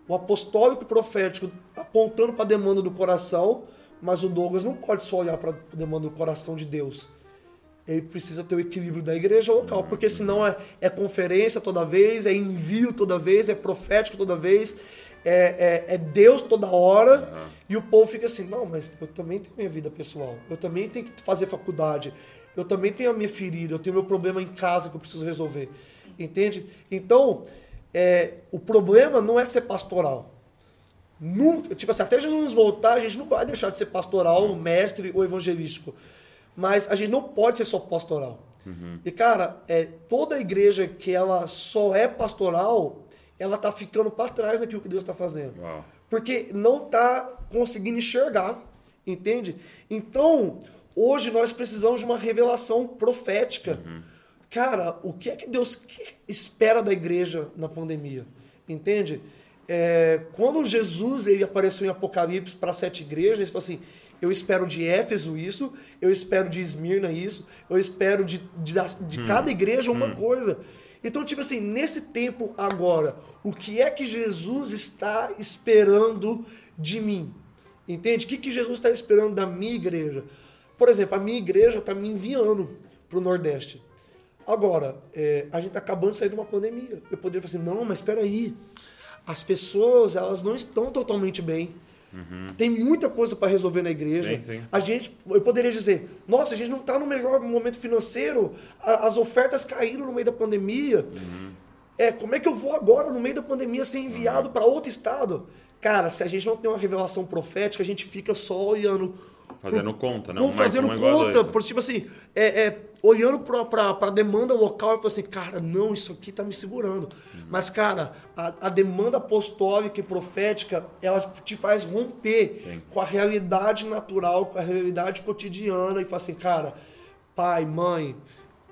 O apostólico e profético apontando para a demanda do coração, mas o Douglas não pode só olhar para a demanda do coração de Deus. Ele precisa ter o equilíbrio da igreja local, porque senão é, é conferência toda vez, é envio toda vez, é profético toda vez, é, é, é Deus toda hora, e o povo fica assim: não, mas eu também tenho minha vida pessoal, eu também tenho que fazer faculdade, eu também tenho a minha ferida, eu tenho meu problema em casa que eu preciso resolver. Entende? Então, é, o problema não é ser pastoral. Nunca, tipo assim, até Jesus voltar, a gente não vai deixar de ser pastoral, mestre ou evangelístico. Mas a gente não pode ser só pastoral. E, cara, é, toda igreja que ela só é pastoral, ela tá ficando para trás daquilo que Deus está fazendo. Uau. Porque não tá conseguindo enxergar, entende? Então, hoje nós precisamos de uma revelação profética. Cara, o que é que Deus espera da igreja na pandemia? Entende? É, quando Jesus ele apareceu em Apocalipse para sete igrejas, ele falou assim: eu espero de Éfeso isso, eu espero de Esmirna isso, eu espero de, de, de cada igreja uma coisa. Então, tipo assim, nesse tempo agora, o que é que Jesus está esperando de mim? Entende? O que, que Jesus está esperando da minha igreja? Por exemplo, a minha igreja está me enviando para o Nordeste. Agora, é, a gente está acabando de sair de uma pandemia. Eu poderia falar assim, não, mas espera aí. As pessoas, elas não estão totalmente bem. Tem muita coisa para resolver na igreja. Sim, sim. A gente, eu poderia dizer, nossa, a gente não está no melhor momento financeiro, a- as ofertas caíram no meio da pandemia. É, como é que eu vou agora, no meio da pandemia, ser enviado para outro estado? Cara, se a gente não tem uma revelação profética, a gente fica só olhando. Fazendo conta, Não, mais fazendo igual a conta. dois. Por, tipo assim, é, é, olhando para a demanda local e falando assim, cara, não, isso aqui tá me segurando. Mas, cara, a, a demanda apostólica e profética, ela te faz romper Sim. com a realidade natural, com a realidade cotidiana e fala assim, cara, pai, mãe,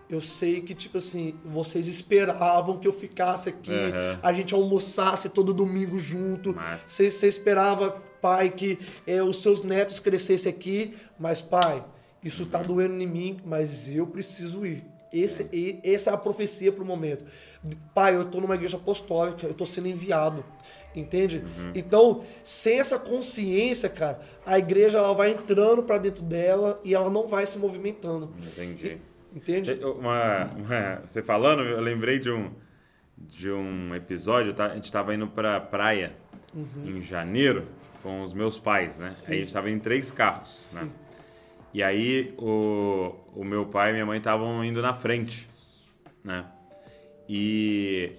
eu sei que, tipo assim, vocês esperavam que eu ficasse aqui, Aham. a gente almoçasse todo domingo junto. Mas- Você você esperava, pai, que eh, os seus netos crescessem aqui, mas, pai, isso tá doendo em mim, mas eu preciso ir. Esse, e- essa é a profecia pro momento. Pai, eu tô numa igreja apostólica, eu tô sendo enviado. Entende? Então, sem essa consciência, cara, a igreja ela vai entrando para dentro dela e ela não vai se movimentando. Entendi. Entende? Uma, uma- você falando, eu lembrei de um, de um episódio, tá? a gente estava indo pra praia em janeiro com os meus pais, né? Aí a gente estava em três carros, né? E aí o, o meu pai e minha mãe estavam indo na frente, né? E,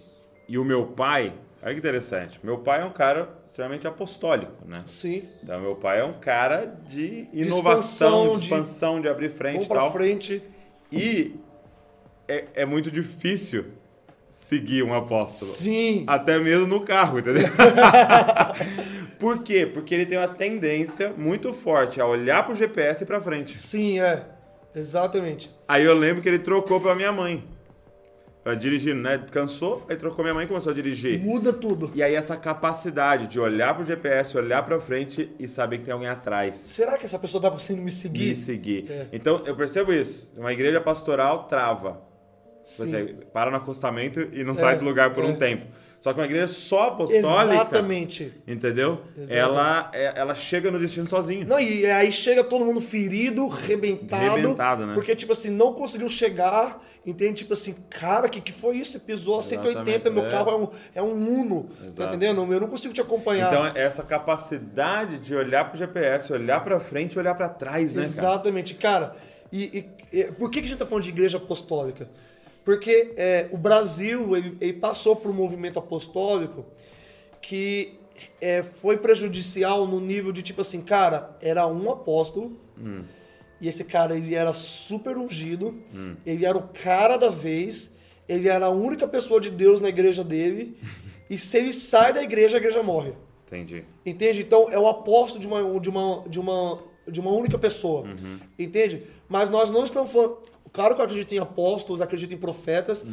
e o meu pai, olha que interessante, meu pai é um cara extremamente apostólico, né? Sim. Então meu pai é um cara de inovação, de expansão, de- expansão, de, abrir frente e tal. frente. E é, é muito difícil seguir um apóstolo. Sim. Até mesmo no carro, entendeu? (laughs) Por quê? Porque ele tem uma tendência muito forte a olhar pro GPS e pra frente. Sim, é. Exatamente. Aí eu lembro que ele trocou pra minha mãe. Pra dirigir, né? Cansou, aí trocou minha mãe e começou a dirigir. Muda tudo. E aí essa capacidade de olhar pro GPS, olhar pra frente e saber que tem alguém atrás. Será que essa pessoa tá conseguindo me seguir? Me seguir. É. Então, eu percebo isso. Uma igreja pastoral trava. Sim. Você para no acostamento e não sai do lugar por é. um tempo. Só que uma igreja só apostólica, Exatamente. entendeu? Exatamente. Ela, é- ela chega no destino sozinha. Não, e aí chega todo mundo ferido, rebentado. Rebentado, né? Porque, tipo assim, não conseguiu chegar. Entende? Tipo assim, cara, o que, que foi isso? Você pisou a 180, meu é. carro é um, é um Uno. Tá Exato. entendendo? Eu não consigo te acompanhar. Então, essa capacidade de olhar pro GPS, olhar pra frente e olhar pra trás, né, cara? Exatamente, cara. E, e- e por que, que a gente tá falando de igreja apostólica? Porque é, o Brasil ele, ele passou por um movimento apostólico que é, foi prejudicial no nível de tipo assim, cara, era um apóstolo e esse cara ele era super ungido, ele era o cara da vez, ele era a única pessoa de Deus na igreja dele (laughs) e se ele sai da igreja, a igreja morre. Entendi. Entende? Então é o apóstolo de uma, de uma, de uma, de uma única pessoa. Entende? Mas nós não estamos falando. Claro que eu acredito em apóstolos, acredito em profetas,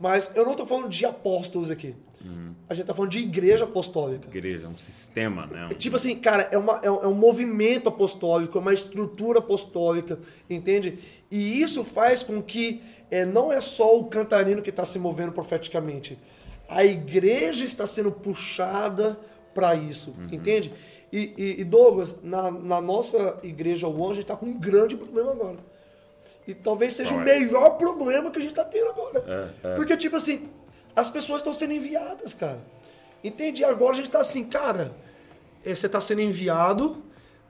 mas eu não estou falando de apóstolos aqui. A gente tá falando de igreja apostólica. Igreja, um sistema, né? Um- Tipo assim, cara, é, uma, é, um, é um movimento apostólico, é uma estrutura apostólica, entende? E isso faz com que é, não é só o cantarino que está se movendo profeticamente. A igreja está sendo puxada para isso, entende? E, e- e Douglas, na, na nossa igreja One, a gente está com um grande problema agora. E talvez seja o Qual é? melhor problema que a gente está tendo agora. É, é. Porque, tipo assim, as pessoas estão sendo enviadas, cara. Entende? E agora a gente tá assim, cara, eh, você tá sendo enviado,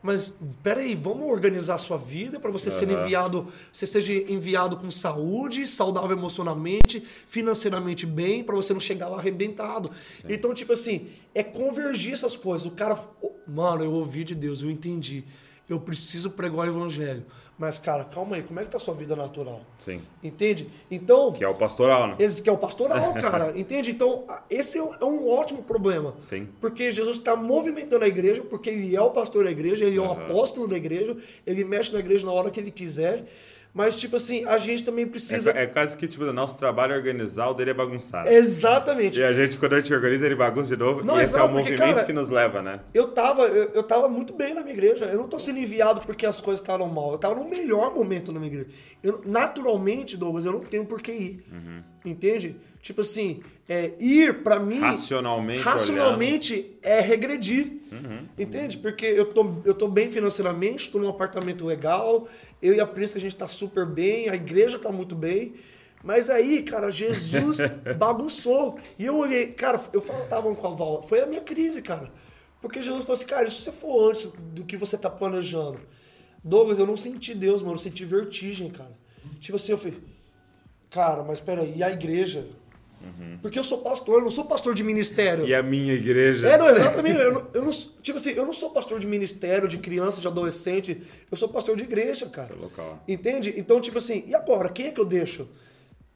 mas peraí, vamos organizar a sua vida para você ser Aham. enviado, você seja enviado com saúde, saudável emocionalmente, financeiramente bem, para você não chegar lá arrebentado. Então, tipo assim, é convergir essas coisas. O cara, mano, eu ouvi de Deus, eu entendi. Eu preciso pregar o evangelho. Mas, cara, calma aí, como é que tá a sua vida natural? Sim. Entende? Então, Que é o pastoral, né? esse que é o pastoral, (laughs) cara. Entende? Então, esse é um, é um ótimo problema. Sim. Porque Jesus está movimentando a igreja, porque ele é o pastor da igreja, ele é o apóstolo da igreja, ele mexe na igreja na hora que ele quiser. Mas, tipo assim, a gente também precisa. É, é quase que, tipo, o nosso trabalho é organizar, o dele é bagunçado. Exatamente. E a gente, quando a gente organiza, ele bagunça de novo. Não, e esse é exato, o porque, movimento cara, que nos leva, né? Eu tava, eu, eu tava muito bem na minha igreja. Eu não tô sendo enviado porque as coisas estavam mal. Eu tava no melhor momento na minha igreja. Eu, naturalmente, Douglas, eu não tenho por que ir. Uhum. Entende? Tipo assim, é, ir pra mim. Racionalmente Racionalmente é regredir. Uhum. Entende? Porque eu tô, eu tô bem financeiramente, tô num apartamento legal, eu e a Prisca a gente tá super bem, a igreja tá muito bem. Mas aí, cara, Jesus (laughs) bagunçou. E eu olhei, cara, eu falava com a Val, foi a minha crise, cara. Porque Jesus falou assim, cara, se você for antes do que você tá planejando? Douglas, eu não senti Deus, mano, eu senti vertigem, cara. Tipo assim, eu falei, cara, mas peraí, e a igreja? Porque eu sou pastor, eu não sou pastor de ministério. E a minha igreja. É, não, exatamente. Eu não, eu não- tipo assim, eu não sou pastor de ministério, de criança, de adolescente. Eu sou pastor de igreja, cara. Seu local. Entende? Então, tipo assim, e agora? Quem é que eu deixo?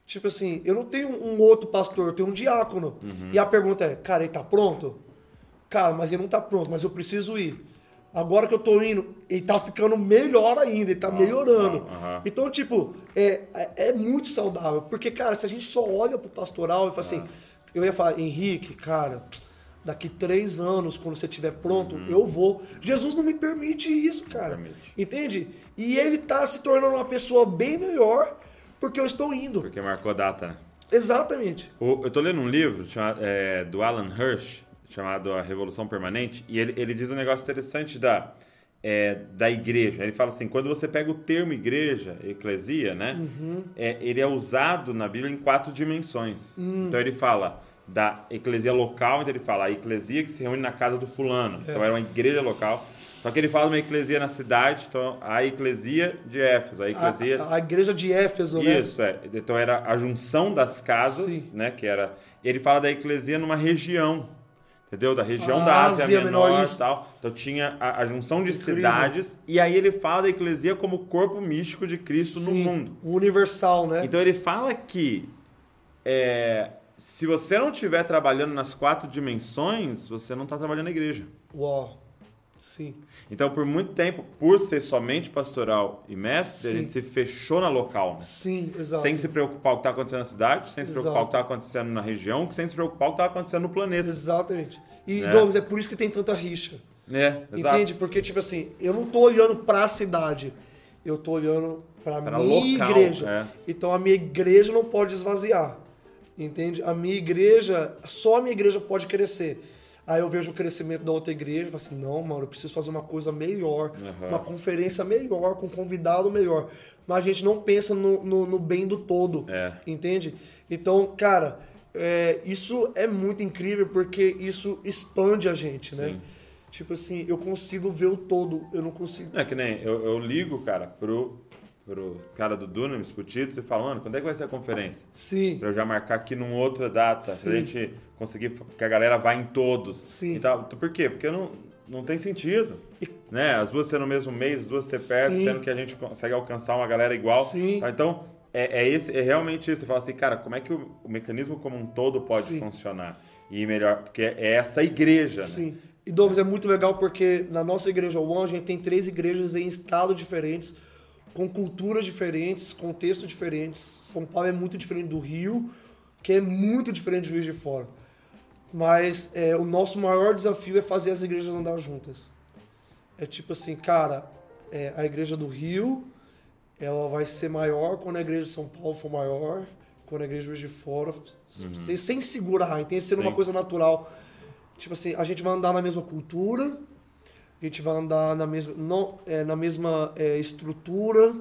Tipo assim, eu não tenho um outro pastor, eu tenho um diácono. Uhum. E a pergunta é, cara, ele tá pronto? Cara, mas ele não tá pronto, mas eu preciso ir. Agora que eu tô indo, ele tá ficando melhor ainda, ele tá melhorando. ah, aham. Então, tipo, é, é, é muito saudável. Porque, cara, se a gente só olha pro pastoral e fala assim, eu ia falar, Henrique, cara, daqui três anos, quando você estiver pronto, eu vou. Jesus não me permite isso, cara. permite. Entende? E ele tá se tornando uma pessoa bem melhor porque eu estou indo. Porque marcou data, né? Exatamente. Eu tô lendo um livro é, do Alan Hirsch, chamado A Revolução Permanente, e ele, ele diz um negócio interessante da, é, da igreja. Ele fala assim, quando você pega o termo igreja, eclesia, né? É, ele é usado na Bíblia em quatro dimensões. Então ele fala da eclesia local, então ele fala a eclesia que se reúne na casa do fulano. Então era uma igreja local. Só que ele fala uma eclesia na cidade, então a eclesia de Éfeso, a eclesia... A, a igreja de Éfeso, né? Isso, é. Então era a junção das casas, Sim. né? Que era. Ele fala da eclesia numa região. Entendeu? Da região A da Ásia, Ásia Menor Menor, e tal. Então tinha a, a junção de Incrível. cidades. E aí ele fala da eclesia como corpo místico de Cristo no Sim, mundo. o Universal, né? Então ele fala que é, se você não estiver trabalhando nas quatro dimensões, você não está trabalhando na igreja. Uau. Sim. Então, por muito tempo, por ser somente pastoral e mestre, a Sim. gente se fechou na local, né? Sim, exato. Sem se preocupar com o que está acontecendo na cidade, sem se preocupar com o que Exato. está acontecendo na região, sem se preocupar com o que está acontecendo no planeta. Exatamente. E, É. Douglas, é por isso que tem tanta rixa. É, exato. Entende? Porque, tipo assim, eu não tô olhando pra cidade. Eu tô olhando pra, Pra minha local, igreja. é. Então a minha igreja não pode esvaziar. Entende? A minha igreja, só a minha igreja pode crescer. Aí eu vejo o crescimento da outra igreja e falo assim, não, mano, eu preciso fazer uma coisa melhor, Aham. uma conferência melhor, com um convidado melhor. Mas a gente não pensa no, no, no bem do todo. É. Entende? Então, cara, é, isso é muito incrível porque isso expande a gente, né? Sim. Tipo assim, eu consigo ver o todo, eu não consigo. Não é que nem eu, eu ligo, cara, pro, pro cara do Dunamis, pro Tito, e falo, mano, quando é que vai ser a conferência? Sim, Pra eu já marcar aqui numa outra data, Sim. pra gente conseguir que a galera vá em todos. Sim. E tal. Então, por quê? Porque não, não tem sentido. Né? As duas ser no mesmo mês, as duas ser perto, Sim. sendo que a gente consegue alcançar uma galera igual. Sim. Tá? Então, é, é, esse, é realmente isso. Você fala assim, cara, como é que o, o mecanismo como um todo pode Sim. funcionar? E melhor, porque é essa igreja, né? sim. E Douglas, é muito legal porque na nossa igreja One, a gente tem três igrejas em estados diferentes, com culturas diferentes, contextos diferentes. São Paulo é muito diferente do Rio, que é muito diferente do Juiz de Fora. Mas é, o nosso maior desafio é fazer as igrejas andar juntas. É tipo assim, cara, é, a igreja do Rio, ela vai ser maior quando a igreja de São Paulo for maior, quando a igreja de fora, sem, sem segurar, tem que ser uma coisa natural. Tipo assim, a gente vai andar na mesma cultura, a gente vai andar na mesma, não, é, na mesma é, estrutura,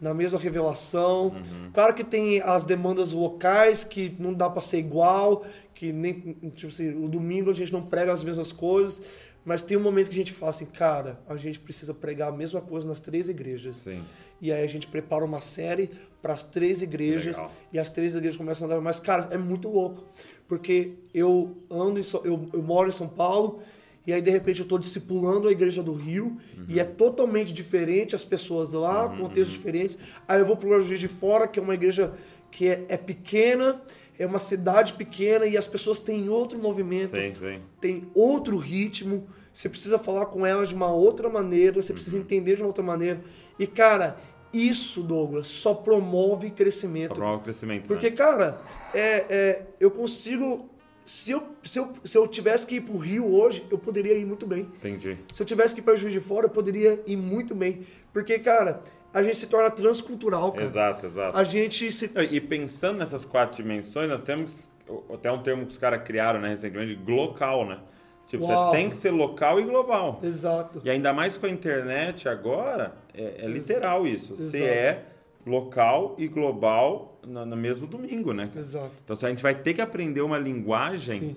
na mesma revelação. Claro que tem as demandas locais que não dá para ser igual, que nem tipo assim, o domingo a gente não prega as mesmas coisas, mas tem um momento que a gente fala assim, cara, a gente precisa pregar a mesma coisa nas três igrejas. Sim. E aí a gente prepara uma série para as três igrejas Legal. e as três igrejas começam a andar. Mas, cara, é muito louco. Porque eu ando em eu, eu moro em São Paulo e aí, de repente, eu estou discipulando a igreja do Rio e é totalmente diferente, as pessoas lá, contextos diferentes. Aí eu vou para o Juiz de Fora, que é uma igreja que é, é pequena, é uma cidade pequena e as pessoas têm outro movimento Sim, sim. tem outro ritmo, você precisa falar com elas de uma outra maneira, você Uhum. precisa entender de uma outra maneira. E, cara, isso, Douglas, só promove crescimento. Só promove crescimento. Porque, né? cara, é, é, eu consigo. Se eu, se, eu, se eu tivesse que ir pro Rio hoje, eu poderia ir muito bem. Entendi. Se eu tivesse que ir para Juiz de Fora, eu poderia ir muito bem. Porque, cara, a gente se torna transcultural, cara. Exato, exato. A gente se. E pensando nessas quatro dimensões, nós temos até um termo que os caras criaram né, recentemente, glocal, né? Tipo, Uau. você tem que ser local e global. Exato. E ainda mais com a internet agora, é, é literal isso. Você Exato. é local e global no, no mesmo domingo, né? Exato. Então a gente vai ter que aprender uma linguagem Sim.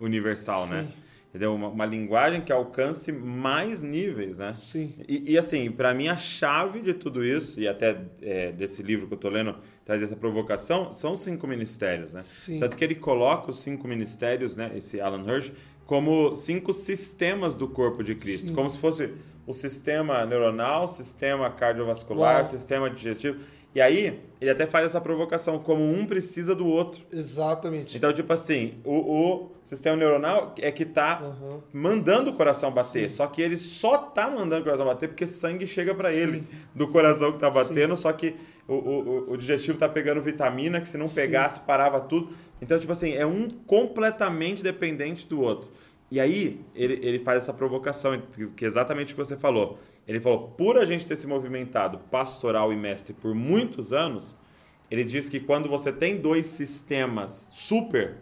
universal, né? Sim. Entendeu? Uma, uma linguagem que alcance mais níveis, né? Sim. E, e, assim, para mim a chave de tudo isso, e até é, desse livro que eu tô lendo traz essa provocação, são os cinco ministérios, né? Sim. Tanto que ele coloca os cinco ministérios, né? Esse Alan Hirsch, como cinco sistemas do corpo de Cristo. Sim. Como se fosse o sistema neuronal, sistema cardiovascular, Uau. sistema digestivo. E aí, ele até faz essa provocação, como um precisa do outro. Exatamente. Então, tipo assim, o, o sistema neuronal é que tá Aham. mandando o coração bater. Sim. Só que ele só tá mandando o coração bater porque sangue chega para Sim. ele do coração que tá batendo, só que o, o, o digestivo tá pegando vitamina, que se não pegasse, parava tudo. Então, tipo assim, é um completamente dependente do outro. E aí, ele, ele faz essa provocação, que é exatamente o que você falou. Ele falou, por a gente ter se movimentado pastoral e mestre por muitos anos, ele diz que quando você tem dois sistemas super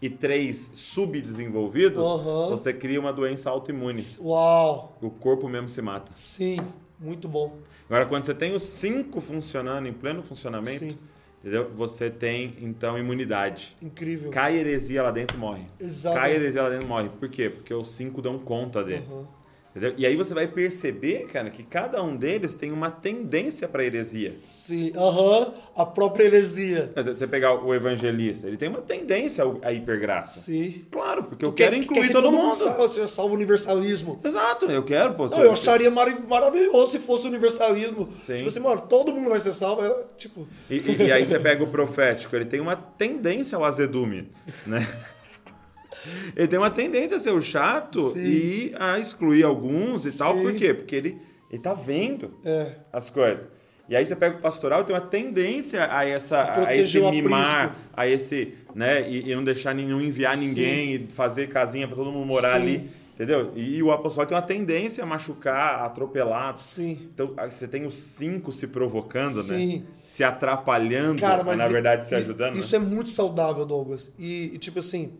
e três subdesenvolvidos, Aham. você cria uma doença autoimune. Uau! O corpo mesmo se mata. Sim, muito bom. Agora, quando você tem os cinco funcionando em pleno funcionamento, Sim. Entendeu? você tem, então, imunidade. Incrível. Cai heresia lá dentro, morre. Exato. Cai heresia lá dentro, morre. Por quê? Porque os cinco dão conta dele. Aham. Entendeu? E aí você vai perceber, cara, que cada um deles tem uma tendência para heresia. Sim, aham, a própria heresia. Você pegar o evangelista, ele tem uma tendência à hipergraça. Sim. Claro, porque eu Tu quero quer- incluir quer que todo, mundo. salve, você salva o universalismo. Exato, eu quero, pô. Não, eu acharia marav- maravilhoso se fosse universalismo. Sim. Tipo assim, mano, todo mundo vai ser salvo. é, tipo, E, e- e aí você pega o profético, ele tem uma tendência ao azedume, né? (laughs) Ele tem uma tendência a ser o chato Sim. e a excluir alguns e tal. Sim. Por quê? Porque ele, ele tá vendo é, as coisas. E aí você pega o pastoral e tem uma tendência a, essa, a esse mimar, a esse, né? E, e não deixar nenhum enviar Sim. ninguém e fazer casinha para todo mundo morar Sim. ali. Entendeu? E, o apostolado tem uma tendência a machucar, a atropelar. sim. Então, aí você tem os cinco se provocando, né? Sim. Se atrapalhando, Cara, mas mas na verdade se i- ajudando. Isso né? é muito saudável, Douglas. E, e, tipo assim,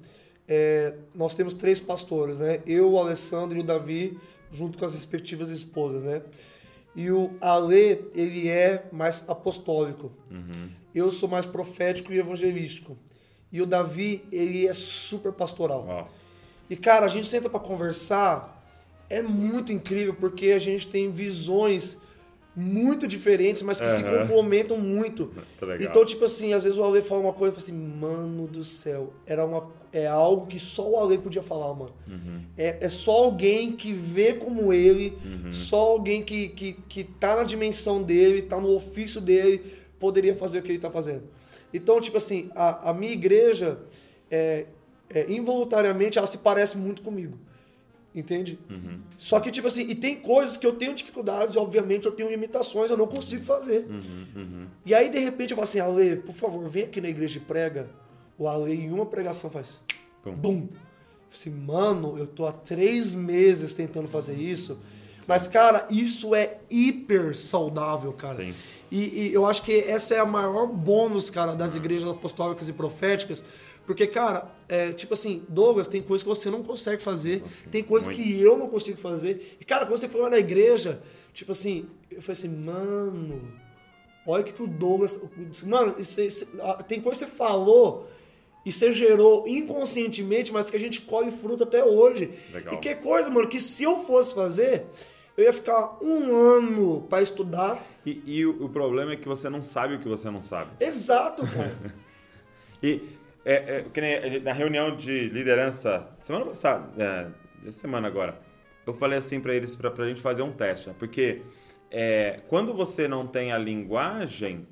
é, nós temos três pastores, né? Eu, o Alessandro e o Davi, junto com as respectivas esposas, né? E o Ale, ele é mais apostólico. Uhum. Eu sou mais profético e evangelístico. E o Davi, ele é super pastoral. Ó, E, cara, a gente senta pra conversar, é muito incrível, porque a gente tem visões muito diferentes, mas que se Aham. complementam muito. Tá legal. Então, tipo assim, às vezes o Ale fala uma coisa e fala assim, mano do céu, era uma, é algo que só o Ale podia falar, mano. Uhum. É, é só alguém que vê como ele, só alguém que, que, que tá na dimensão dele, tá no ofício dele, poderia fazer o que ele tá fazendo. Então, tipo assim, a, a minha igreja, é, é, involuntariamente, ela se parece muito comigo. Entende? Uhum. Só que, tipo assim, e tem coisas que eu tenho dificuldades, obviamente, eu tenho limitações, eu não consigo fazer. Uhum, E aí, de repente, eu falo assim, Ale, por favor, vem aqui na igreja e prega. O Ale, em uma pregação, faz. Pum. Bum. Assim, mano, eu tô há três meses tentando fazer isso. Mas, cara, isso é hiper saudável, cara. Sim. E, e eu acho que essa é a maior bônus, cara, das igrejas apostólicas e proféticas. Porque, cara, é, tipo assim, Douglas, tem coisas que você não consegue fazer, tem coisas que eu não consigo fazer. E, cara, quando você foi lá na igreja, tipo assim, eu falei assim, mano, olha o que, que o Douglas. Mano, tem coisa que você falou e você gerou inconscientemente, mas que a gente colhe fruto até hoje. Legal. E que coisa, mano, que se eu fosse fazer, eu ia ficar um ano pra estudar. E, e o, o problema é que você não sabe o que você não sabe. Exato, cara. (laughs) E é, é, nem na reunião de liderança, semana passada, é, essa semana agora, eu falei assim pra eles, pra, pra gente fazer um teste, né? porque é, quando você não tem a linguagem,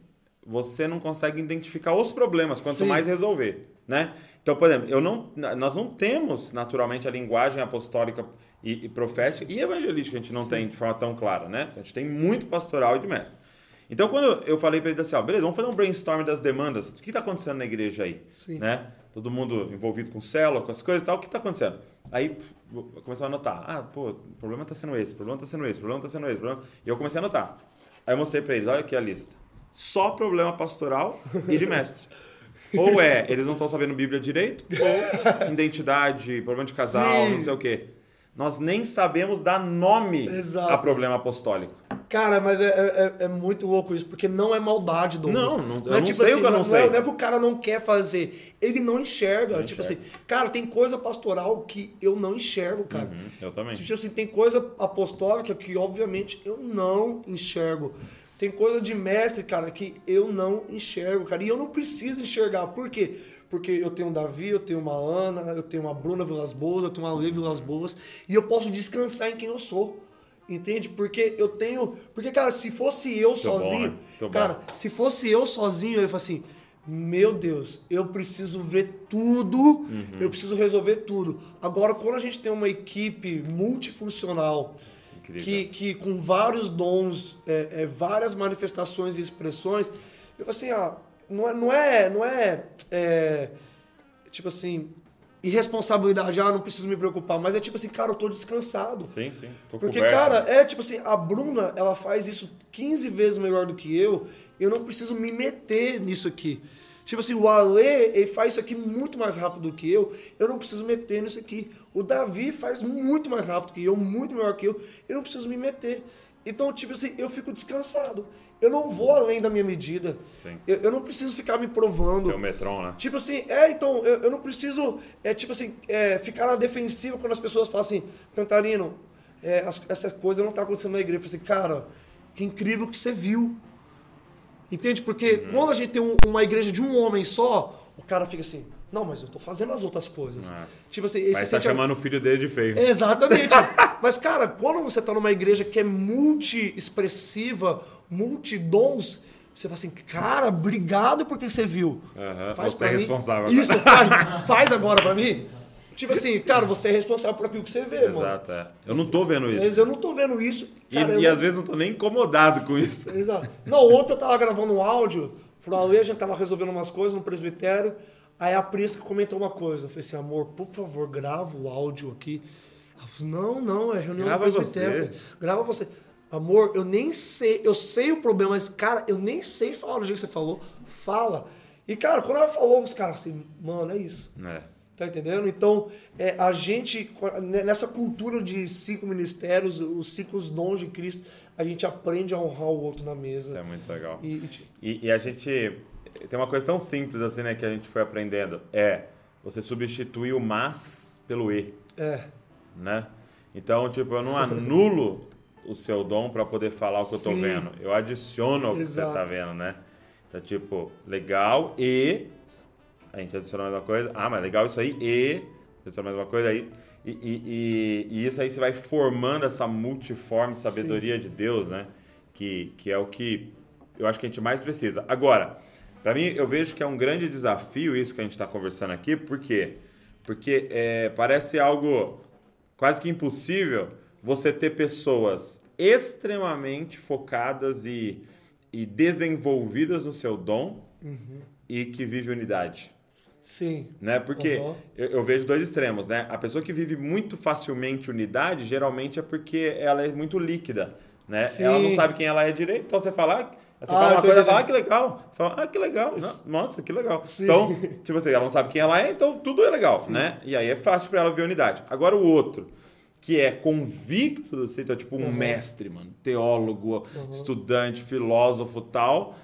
você não consegue identificar os problemas, quanto Sim. mais resolver, né? Então, por exemplo, eu não, nós não temos naturalmente a linguagem apostólica e, e profética e evangelística, a gente não tem de forma tão clara, né? A gente tem muito pastoral e de mestre. Então, quando eu falei para ele assim, ó, beleza, vamos fazer um brainstorm das demandas. O que está acontecendo na igreja aí? Sim. Né? Todo mundo envolvido com célula, com as coisas e tal. O que está acontecendo? Aí pff, eu comecei a anotar. Ah, pô, o problema está sendo esse, o problema está sendo esse, o problema está sendo esse. Problema... E eu comecei a anotar. Aí eu mostrei para eles, olha aqui a lista. Só problema pastoral e de mestre. (laughs) Ou é, eles não estão sabendo Bíblia direito, ou identidade, problema de casal, Sim. não sei o quê. Nós nem sabemos dar nome Exato. a problema apostólico. Cara, mas é, é- é muito louco isso, porque não é maldade, Douglas. Não, não- eu é não sei o que eu não não, sei. É, não é que o cara não quer fazer, ele não enxerga. Não tipo enxerga. assim, cara, tem coisa pastoral que eu não enxergo, cara. Uhum, eu também. Tipo assim, tem coisa apostólica que, obviamente, eu não enxergo. Tem coisa de mestre, cara, que eu não enxergo, cara. E eu não preciso enxergar. Por quê? Porque eu tenho um Davi, eu tenho uma Ana, eu tenho uma Bruna Vilas Boas, eu tenho uma Lê Vilas Boas. E eu posso descansar em quem eu sou. Entende? Porque eu tenho. Porque, cara, se fosse eu bom, sozinho. né? Bom. cara, se fosse eu sozinho, eu ia falar assim: Meu Deus, eu preciso ver tudo, Uhum. eu preciso resolver tudo. Agora, quando a gente tem uma equipe multifuncional, Incrível. que, que com vários dons, é, é, várias manifestações e expressões, eu falo assim: ah, não é. Não é, não é, é tipo assim, irresponsabilidade, ah, não preciso me preocupar, mas é tipo assim, cara, eu tô descansado. Sim, sim. Tô Porque, coberto. cara, é tipo assim, a Bruna, ela faz isso 15 vezes melhor do que eu, eu não preciso me meter nisso aqui. Tipo assim, o Ale, ele faz isso aqui muito mais rápido do que eu, eu não preciso meter nisso aqui. O Davi faz muito mais rápido que eu, muito melhor que eu, eu não preciso me meter. Então, tipo assim, eu fico descansado. Eu não vou além da minha medida. Eu, eu não preciso ficar me provando. Seu Metron, né? Tipo assim, é, então, eu, eu não preciso, é, tipo assim, é, ficar na defensiva quando as pessoas falam assim, Cantarino, é, as- essa coisa não tá acontecendo na igreja. Eu falei assim, cara, que incrível que você viu. Entende? Porque Uhum. quando a gente tem um- uma igreja de um homem só, o cara fica assim, não, mas eu tô fazendo as outras coisas. É. Tipo assim, esse Mas tá sente a- chamando o filho dele de feio. Exatamente. (laughs) Mas, cara, quando você tá numa igreja que é multi-expressiva, multi-dons, você fala assim, cara, obrigado porque você viu. Aham, Faz você é mim. responsável. Isso, faz, (laughs) faz agora pra mim. Tipo assim, cara, você é responsável por aquilo que você vê, mano. Exato, é. Eu não tô vendo isso. Mas eu não tô vendo isso. E, Cara, e não- às vezes não tô nem incomodado com isso. (laughs) Exato. Não, ontem eu tava gravando um áudio pro Ale, a gente tava resolvendo umas coisas no presbitério. Aí a Prisca comentou uma coisa. Eu falei assim, amor, por favor, grava o áudio aqui. Ela falou, não, não, é reunião Grava do presbitério. você. Grava você. Amor, eu nem sei, eu sei o problema, mas, cara, eu nem sei falar do jeito que você falou. Fala. E, cara, quando ela falou, os caras assim, mano, é isso. É. Tá entendendo? Então, é, a gente, nessa cultura de cinco ministérios, os cinco dons de Cristo, a gente aprende a honrar o outro na mesa. Isso é muito legal. E, e E, e a gente tem uma coisa tão simples assim, né, que a gente foi aprendendo. É você substituir o mas pelo e, é, né? Então, tipo, eu não (laughs) anulo o seu dom para poder falar o que eu tô Sim. vendo. Eu adiciono o que você tá vendo, né? Então, tipo, legal e a gente adiciona mais uma coisa. Ah, mas legal isso aí e adiciona mais uma coisa aí. E, e, e- e isso aí você vai formando essa multiforme sabedoria de Deus, né? Que, que é o que eu acho que a gente mais precisa. Agora, para mim, eu vejo que é um grande desafio isso que a gente está conversando aqui, por quê? Porque é, parece algo quase que impossível você ter pessoas extremamente focadas e, e desenvolvidas no seu dom e que vive unidade. Sim. Né? Porque Uhum. eu, eu vejo dois extremos, né? A pessoa que vive muito facilmente unidade, geralmente é porque ela é muito líquida, né? Sim. Ela não sabe quem ela é direito, então você fala... ah, Você Ah, fala uma coisa, fala, ah, que legal. Fala, ah, que legal. Nossa, que legal. Sim. Então, tipo assim, ela não sabe quem ela é, então tudo é legal, né? E aí é fácil pra ela ver unidade. Agora o outro, que é convicto, você então, tipo um Uhum. mestre, mano, teólogo, estudante, filósofo tal,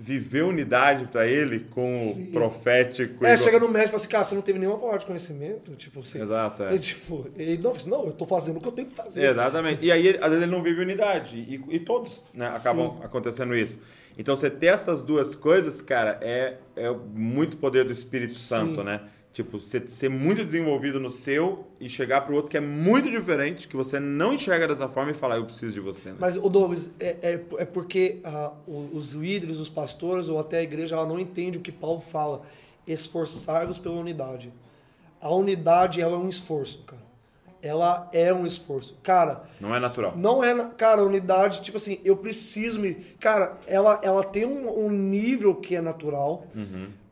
viver unidade pra ele com Sim. o profético. É, igual- chega no médico e fala assim, cara, você não teve nenhuma palavra de conhecimento? Tipo, você... Exato, é. Ele, (laughs) tipo, ele não, assim, não, eu tô fazendo o que eu tenho que fazer. Exatamente. E aí, às vezes, ele não vive unidade. E, e todos né, acabam acontecendo isso. Então, você ter essas duas coisas, cara, é, é muito poder do Espírito Santo, né? Tipo, você ser muito desenvolvido no seu e chegar pro outro que é muito diferente, que você não enxerga dessa forma e falar, eu preciso de você. Né? Mas, o Douglas, é, é, é porque ah, os líderes, os pastores ou até a igreja, ela não entende o que Paulo fala. Esforçar-vos pela unidade. A unidade, ela é um esforço, cara. Ela é um esforço. Cara, Não é natural. Não é, cara, a unidade, tipo assim, eu preciso me. Cara, ela, ela tem um, um nível que é natural,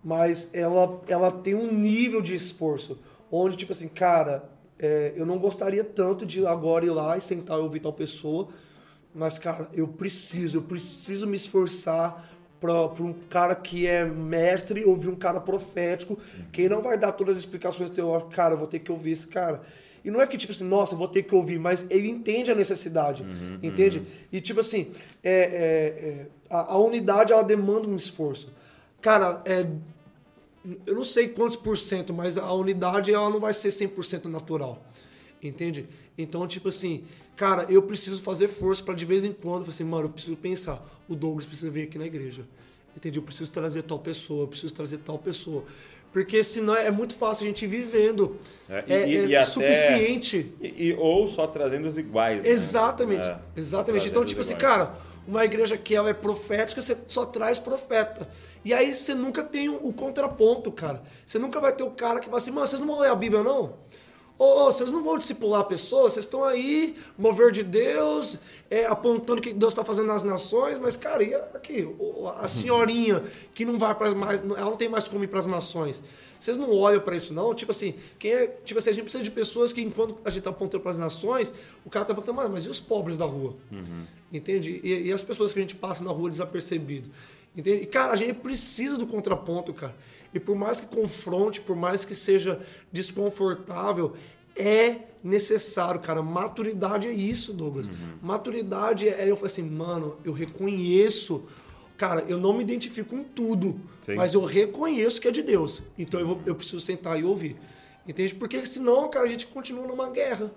mas ela, ela tem um nível de esforço. Onde, tipo assim, cara, é, eu não gostaria tanto de agora ir lá e sentar e ouvir tal pessoa, mas, cara, eu preciso, eu preciso me esforçar para um cara que é mestre ouvir um cara profético, que ele não vai dar todas as explicações teóricas, cara, eu vou ter que ouvir esse cara. E não é que, tipo assim, nossa, vou ter que ouvir, mas ele entende a necessidade, entende? E, tipo assim, é, é, é, a, a unidade, ela demanda um esforço. Cara, é, eu não sei quantos por cento, mas a unidade ela não vai ser 100% natural. Entende? Então, tipo assim, cara, eu preciso fazer força para de vez em quando, falar assim, mano, eu preciso pensar, o Douglas precisa vir aqui na igreja. Entende? Eu preciso trazer tal pessoa, eu preciso trazer tal pessoa. Porque senão é muito fácil a gente ir vivendo. É, É, e- é e até- suficiente. E, e- ou só trazendo os iguais. né? Exatamente. É, Exatamente. trazendo Então, tipo assim, iguais. cara, uma igreja que ela é profética, você só traz profeta. E aí você nunca tem o, contraponto, cara. Você nunca vai ter o cara que vai assim, mano, vocês não vão ler a Bíblia, não? Ô, ô, vocês não vão discipular pessoas, vocês estão aí, mover de Deus, é, apontando o que Deus está fazendo nas nações, mas, cara, e aqui, a senhorinha que não vai para mais, ela não tem mais como ir para as nações. Vocês não olham para isso, não? Tipo assim, quem é, tipo assim, a gente precisa de pessoas que, enquanto a gente está apontando para as nações, o cara está apontando, "Mano, mas e os pobres da rua? Entende? E, e as pessoas que a gente passa na rua desapercebido. Entende? E, cara, a gente precisa do contraponto, cara. E por mais que confronte, por mais que seja desconfortável, é necessário, cara. Maturidade é isso, Douglas. Maturidade é eu falei assim, mano, eu reconheço. Cara, eu não me identifico com tudo, Sim. mas eu reconheço que é de Deus. Então eu, vou- eu preciso sentar e ouvir. Entende? Porque senão, cara, a gente continua numa guerra,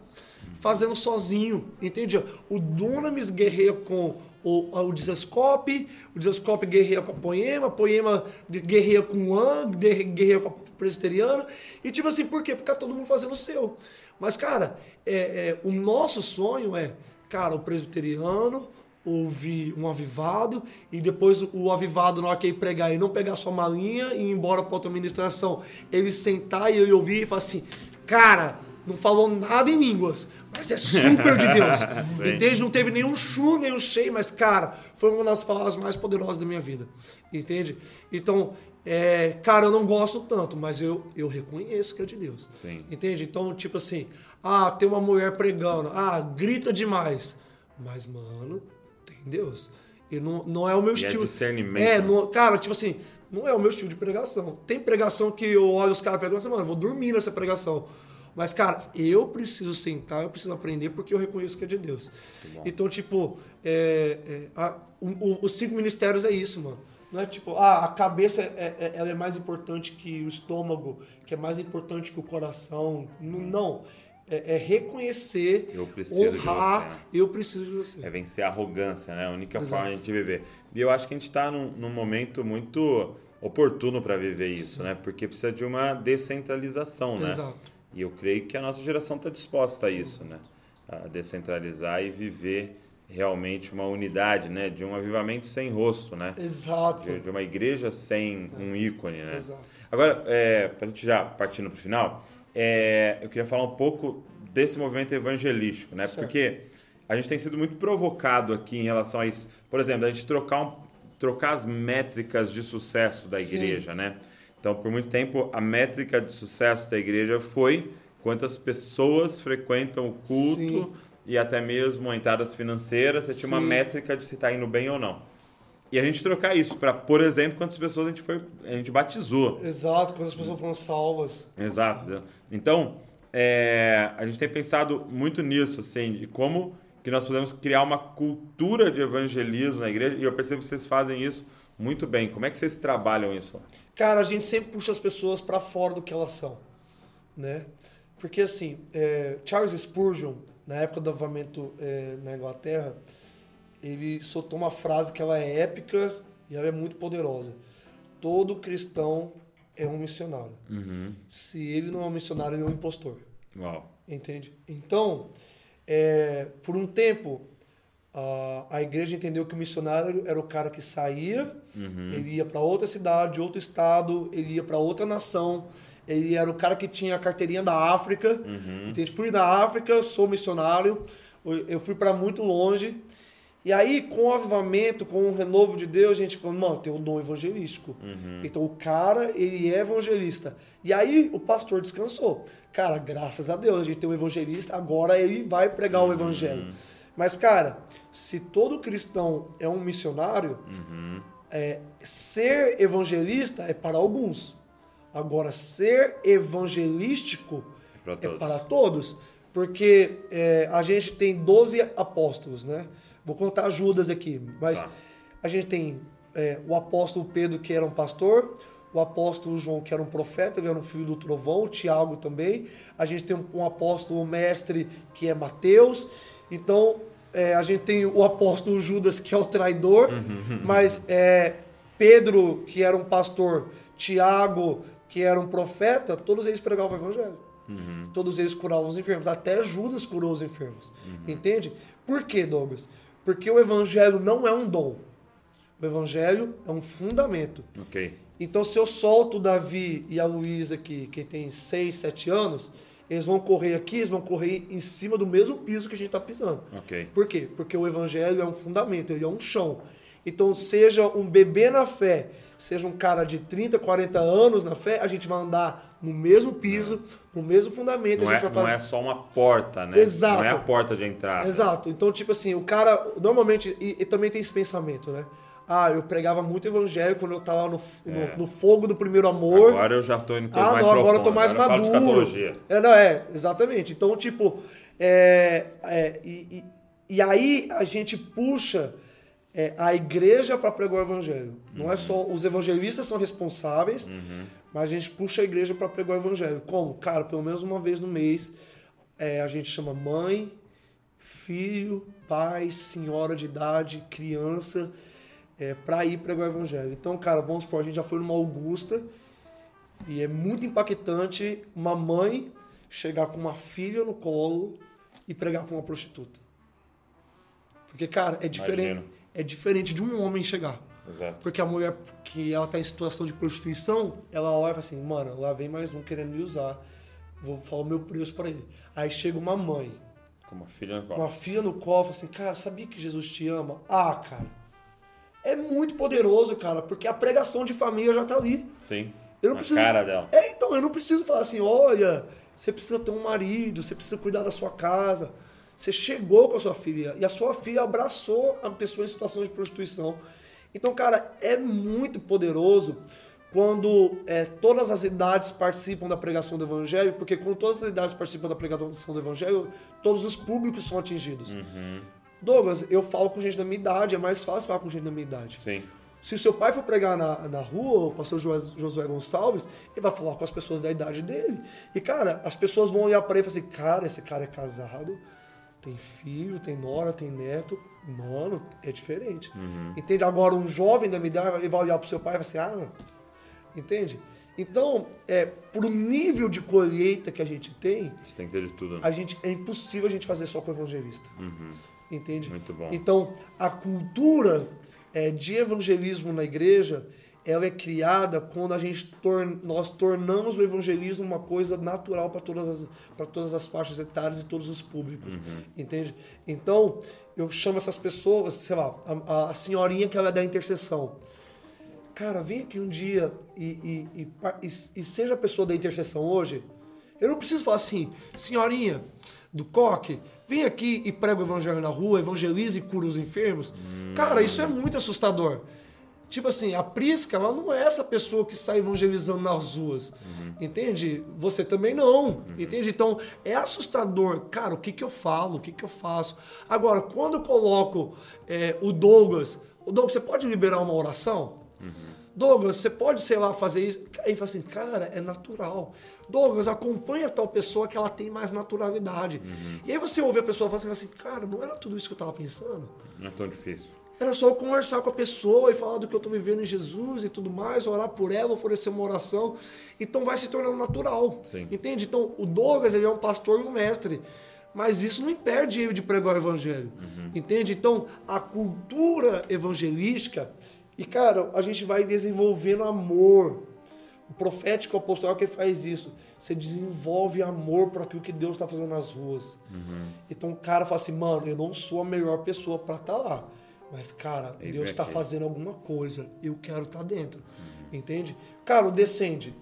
fazendo sozinho. Entende? O Dunamis guerreia com o, o Desascope, o Desascope guerreia com a Poema, Poema guerreia com o An, guerre- guerreia com a Presbiteriana. E tipo assim, por quê? Porque tá todo mundo fazendo o seu. Mas, cara, é, é, o nosso sonho é, cara, o presbiteriano ouvir um avivado e depois o avivado, na hora que ele pregar, ele não pegar sua malinha e ir embora para outra ministração. Ele sentar e ele ouvir e falar assim, cara, não falou nada em línguas, mas é super de Deus. (laughs) Sim. Entende? Não teve nenhum chu, nenhum cheio, mas, cara, foi uma das palavras mais poderosas da minha vida. Entende? Então, é, cara, eu não gosto tanto, mas eu, eu reconheço que é de Deus. Sim. Entende? Então, tipo assim, ah, tem uma mulher pregando, ah, grita demais. Mas, mano, tem Deus. E não, não é o meu E é estilo. discernimento, É, não- cara, tipo assim, não é o meu estilo de pregação. Tem pregação que eu olho os caras pregando e falo, mano, eu vou dormir nessa pregação. Mas, cara, eu preciso sentar, eu preciso aprender porque eu reconheço que é de Deus. Então, tipo, é, é, a- o- os cinco ministérios é isso, mano. Não é tipo, ah, a cabeça é, é- ela é mais importante que o estômago, que é mais importante que o coração. N- Não. É, é reconhecer, Eu honrar, né? eu preciso de você. É vencer a arrogância, né? A única Exato. forma de a gente viver. E eu acho que a gente está num, num momento muito oportuno para viver isso, né? Porque precisa de uma descentralização, né? Exato. E eu creio que a nossa geração está disposta a isso, né? A descentralizar e viver realmente uma unidade, né? De um avivamento sem rosto, né? Exato. De, de uma igreja sem um ícone, né? Exato. Agora, é, para a gente já partindo para o final, é, eu queria falar um pouco desse movimento evangelístico, né? Certo. Porque a gente tem sido muito provocado aqui em relação a isso. Por exemplo, a gente trocar, um, trocar as métricas de sucesso da Sim. igreja, né? Então, por muito tempo, a métrica de sucesso da igreja foi quantas pessoas frequentam o culto Sim. e até mesmo entradas financeiras. Você tinha uma Sim. métrica de se está indo bem ou não. E a gente trocar isso para, por exemplo, quantas pessoas a gente foi, a gente batizou. Exato, quando as pessoas foram salvas. Exato. entendeu? Então, é, a gente tem pensado muito nisso, assim, de como que nós podemos criar uma cultura de evangelismo na igreja. E eu percebo que vocês fazem isso muito bem. Como é que vocês trabalham isso? Cara, a gente sempre puxa as pessoas para fora do que elas são, né? Porque assim, é, Charles Spurgeon, na época do avamento é, na Inglaterra, ele soltou uma frase que ela é épica e ela é muito poderosa. Todo cristão é um missionário. Se ele não é um missionário, ele é um impostor. Uau. Entende? Então, é, por um tempo, a, a igreja entendeu que o missionário era o cara que saía, ele ia para outra cidade, outro estado, ele ia para outra nação, ele era o cara que tinha a carteirinha da África. Entende? Fui da África, sou missionário, eu fui para muito longe. E aí, com o avivamento, com o renovo de Deus, a gente falou, mano, tem o dom evangelístico. Então, o cara, ele é evangelista. E aí, o pastor descansou. Cara, graças a Deus, a gente tem um evangelista, agora ele vai pregar o evangelho. Mas, cara, se todo cristão é um missionário, é, ser evangelista é para alguns. Agora, ser evangelístico Para é todos. para todos. Porque é, a gente tem 12 apóstolos, né? Vou contar Judas aqui, mas Tá. a gente tem é, o apóstolo Pedro, que era um pastor, o apóstolo João, que era um profeta, ele era um filho do trovão, o Tiago também. A gente tem um, um apóstolo mestre, que é Mateus. Então, é, a gente tem o apóstolo Judas, que é o traidor, mas é, Pedro, que era um pastor, Tiago, que era um profeta, todos eles pregavam o evangelho. Todos eles curavam os enfermos. Até Judas curou os enfermos. Entende? Por quê, Douglas? Porque o evangelho não é um dom. O evangelho é um fundamento. Então, se eu solto o Davi e a Luísa aqui, que tem 6, 7 anos, eles vão correr aqui, eles vão correr em cima do mesmo piso que a gente está pisando. Ok. Por quê? Porque o evangelho é um fundamento, ele é um chão. Então, seja um bebê na fé, seja um cara de 30, 40 anos na fé, a gente vai andar no mesmo piso, no mesmo fundamento. Não a é, vai não é só uma porta, né? Exato. Não é a porta de entrada. Exato. Então, tipo assim, o cara, normalmente, e, e também tem esse pensamento, né? Ah, eu pregava muito evangelho quando eu tava no, f- no, É. no fogo do primeiro amor. Agora eu já tô indo coisa Ah, mais não, agora eu tô mais Agora maduro. É, não, é, exatamente. Então, tipo, é, é, e, e- e aí a gente puxa é, a igreja para pregar o evangelho. Não Uhum. é só os evangelistas são responsáveis, mas a gente puxa a igreja para pregar o evangelho. Como? Cara, pelo menos uma vez no mês é, a gente chama mãe, filho, pai, senhora de idade, criança, é, para ir pregar o evangelho. Então, cara, vamos supor, a gente já foi numa Augusta e é muito impactante uma mãe chegar com uma filha no colo e pregar com uma prostituta. Porque, cara, é diferente, Imagino. é diferente de um homem chegar. Exato. Porque a mulher que ela tá em situação de prostituição, ela olha e fala assim, mano, lá vem mais um querendo me usar. Vou falar o meu preço para ele. Aí chega uma mãe, Com uma filha no com colo. uma filha no colo, fala assim, cara, sabia que Jesus te ama? Ah, cara. É muito poderoso, cara, porque a pregação de família já tá ali. Sim. Eu não preciso. cara dela. É, então, eu não preciso falar assim, olha, você precisa ter um marido, você precisa cuidar da sua casa. Você chegou com a sua filha e a sua filha abraçou a pessoa em situação de prostituição. Então, cara, é muito poderoso quando é, todas as idades participam da pregação do evangelho, porque quando todas as idades participam da pregação do evangelho, todos os públicos são atingidos. Douglas, eu falo com gente da minha idade, é mais fácil falar com gente da minha idade. Sim. Se o seu pai for pregar na, na rua, o pastor Josué, Gonçalves, ele vai falar com as pessoas da idade dele. E, cara, as pessoas vão olhar para ele e falar assim, cara, esse cara é casado, tem filho, tem nora, tem neto. Mano, é diferente. Entende? Agora, um jovem da minha idade, ele vai olhar pro seu pai e vai assim, ah, entende? Então, é, pro nível de colheita que a gente tem, Você tem que ter de tudo. né? a gente, é impossível a gente fazer só com o evangelista. Entende? Muito bom. Então, a cultura é, de evangelismo na igreja, ela é criada quando a gente tor nós tornamos o evangelismo uma coisa natural para todas as para todas as faixas etárias e todos os públicos, entende? Então, eu chamo essas pessoas, sei lá, a, a senhorinha que ela é da intercessão. cara, vem aqui um dia e, e, e, e, e seja a pessoa da intercessão hoje. Eu não preciso falar assim, senhorinha do coque, vem aqui e prega o evangelho na rua, evangeliza e cura os enfermos. Hum. Cara, isso é muito assustador. Tipo assim, a Prisca, ela não é essa pessoa que sai evangelizando nas ruas. Uhum. Entende? Você também não. Uhum. Entende? Então, é assustador. Cara, o que, que eu falo? O que, que eu faço? Agora, quando eu coloco é, o Douglas, o Douglas, você pode liberar uma oração? Uhum. Douglas, você pode, sei lá, fazer isso? Aí fala assim, cara, é natural. Douglas, acompanha tal pessoa que ela tem mais naturalidade. Uhum. E aí você ouve a pessoa falar assim, cara, não era tudo isso que eu estava pensando? Não é tão difícil. Era só eu conversar com a pessoa e falar do que eu estou vivendo em Jesus e tudo mais, orar por ela, oferecer uma oração. Então vai se tornando natural. Sim. Entende? Então o Douglas ele é um pastor e um mestre. Mas isso não impede ele de pregar o evangelho. Uhum. Entende? Então a cultura evangelística. E cara, a gente vai desenvolvendo amor. O profético apostólico que faz isso. Você desenvolve amor para aquilo que Deus está fazendo nas ruas. Uhum. Então o cara fala assim, mano, eu não sou a melhor pessoa para estar tá lá mas, cara, é Deus está fazendo alguma coisa. Eu quero estar tá dentro. Uhum. Entende? Cara, o Descende.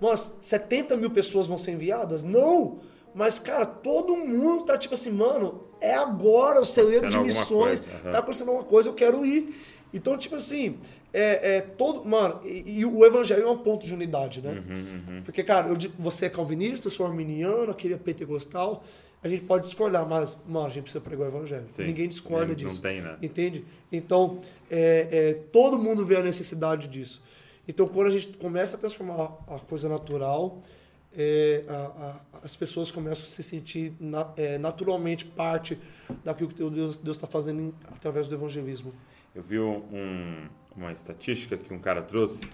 Mas 70 mil pessoas vão ser enviadas? Não! Mas, cara, todo mundo tá tipo assim, mano, é agora o celeiro de missões. Uhum. Tá acontecendo alguma coisa, eu quero ir. Então, tipo assim, é, é todo. Mano, e, e, o evangelho é um ponto de unidade, né? Uhum, uhum. Porque, cara, eu, você é calvinista, eu sou arminiano, aquele é pentecostal a gente pode discordar, mas, mas a gente precisa pregar o evangelho. Sim. Ninguém discorda não, disso. Não tem, né? Entende? Então, é, é, todo mundo vê a necessidade disso. Então, quando a gente começa a transformar a coisa natural, é, a, a, as pessoas começam a se sentir na, é, naturalmente parte daquilo que Deus está fazendo em, através do evangelismo. Eu vi um, uma estatística que um cara trouxe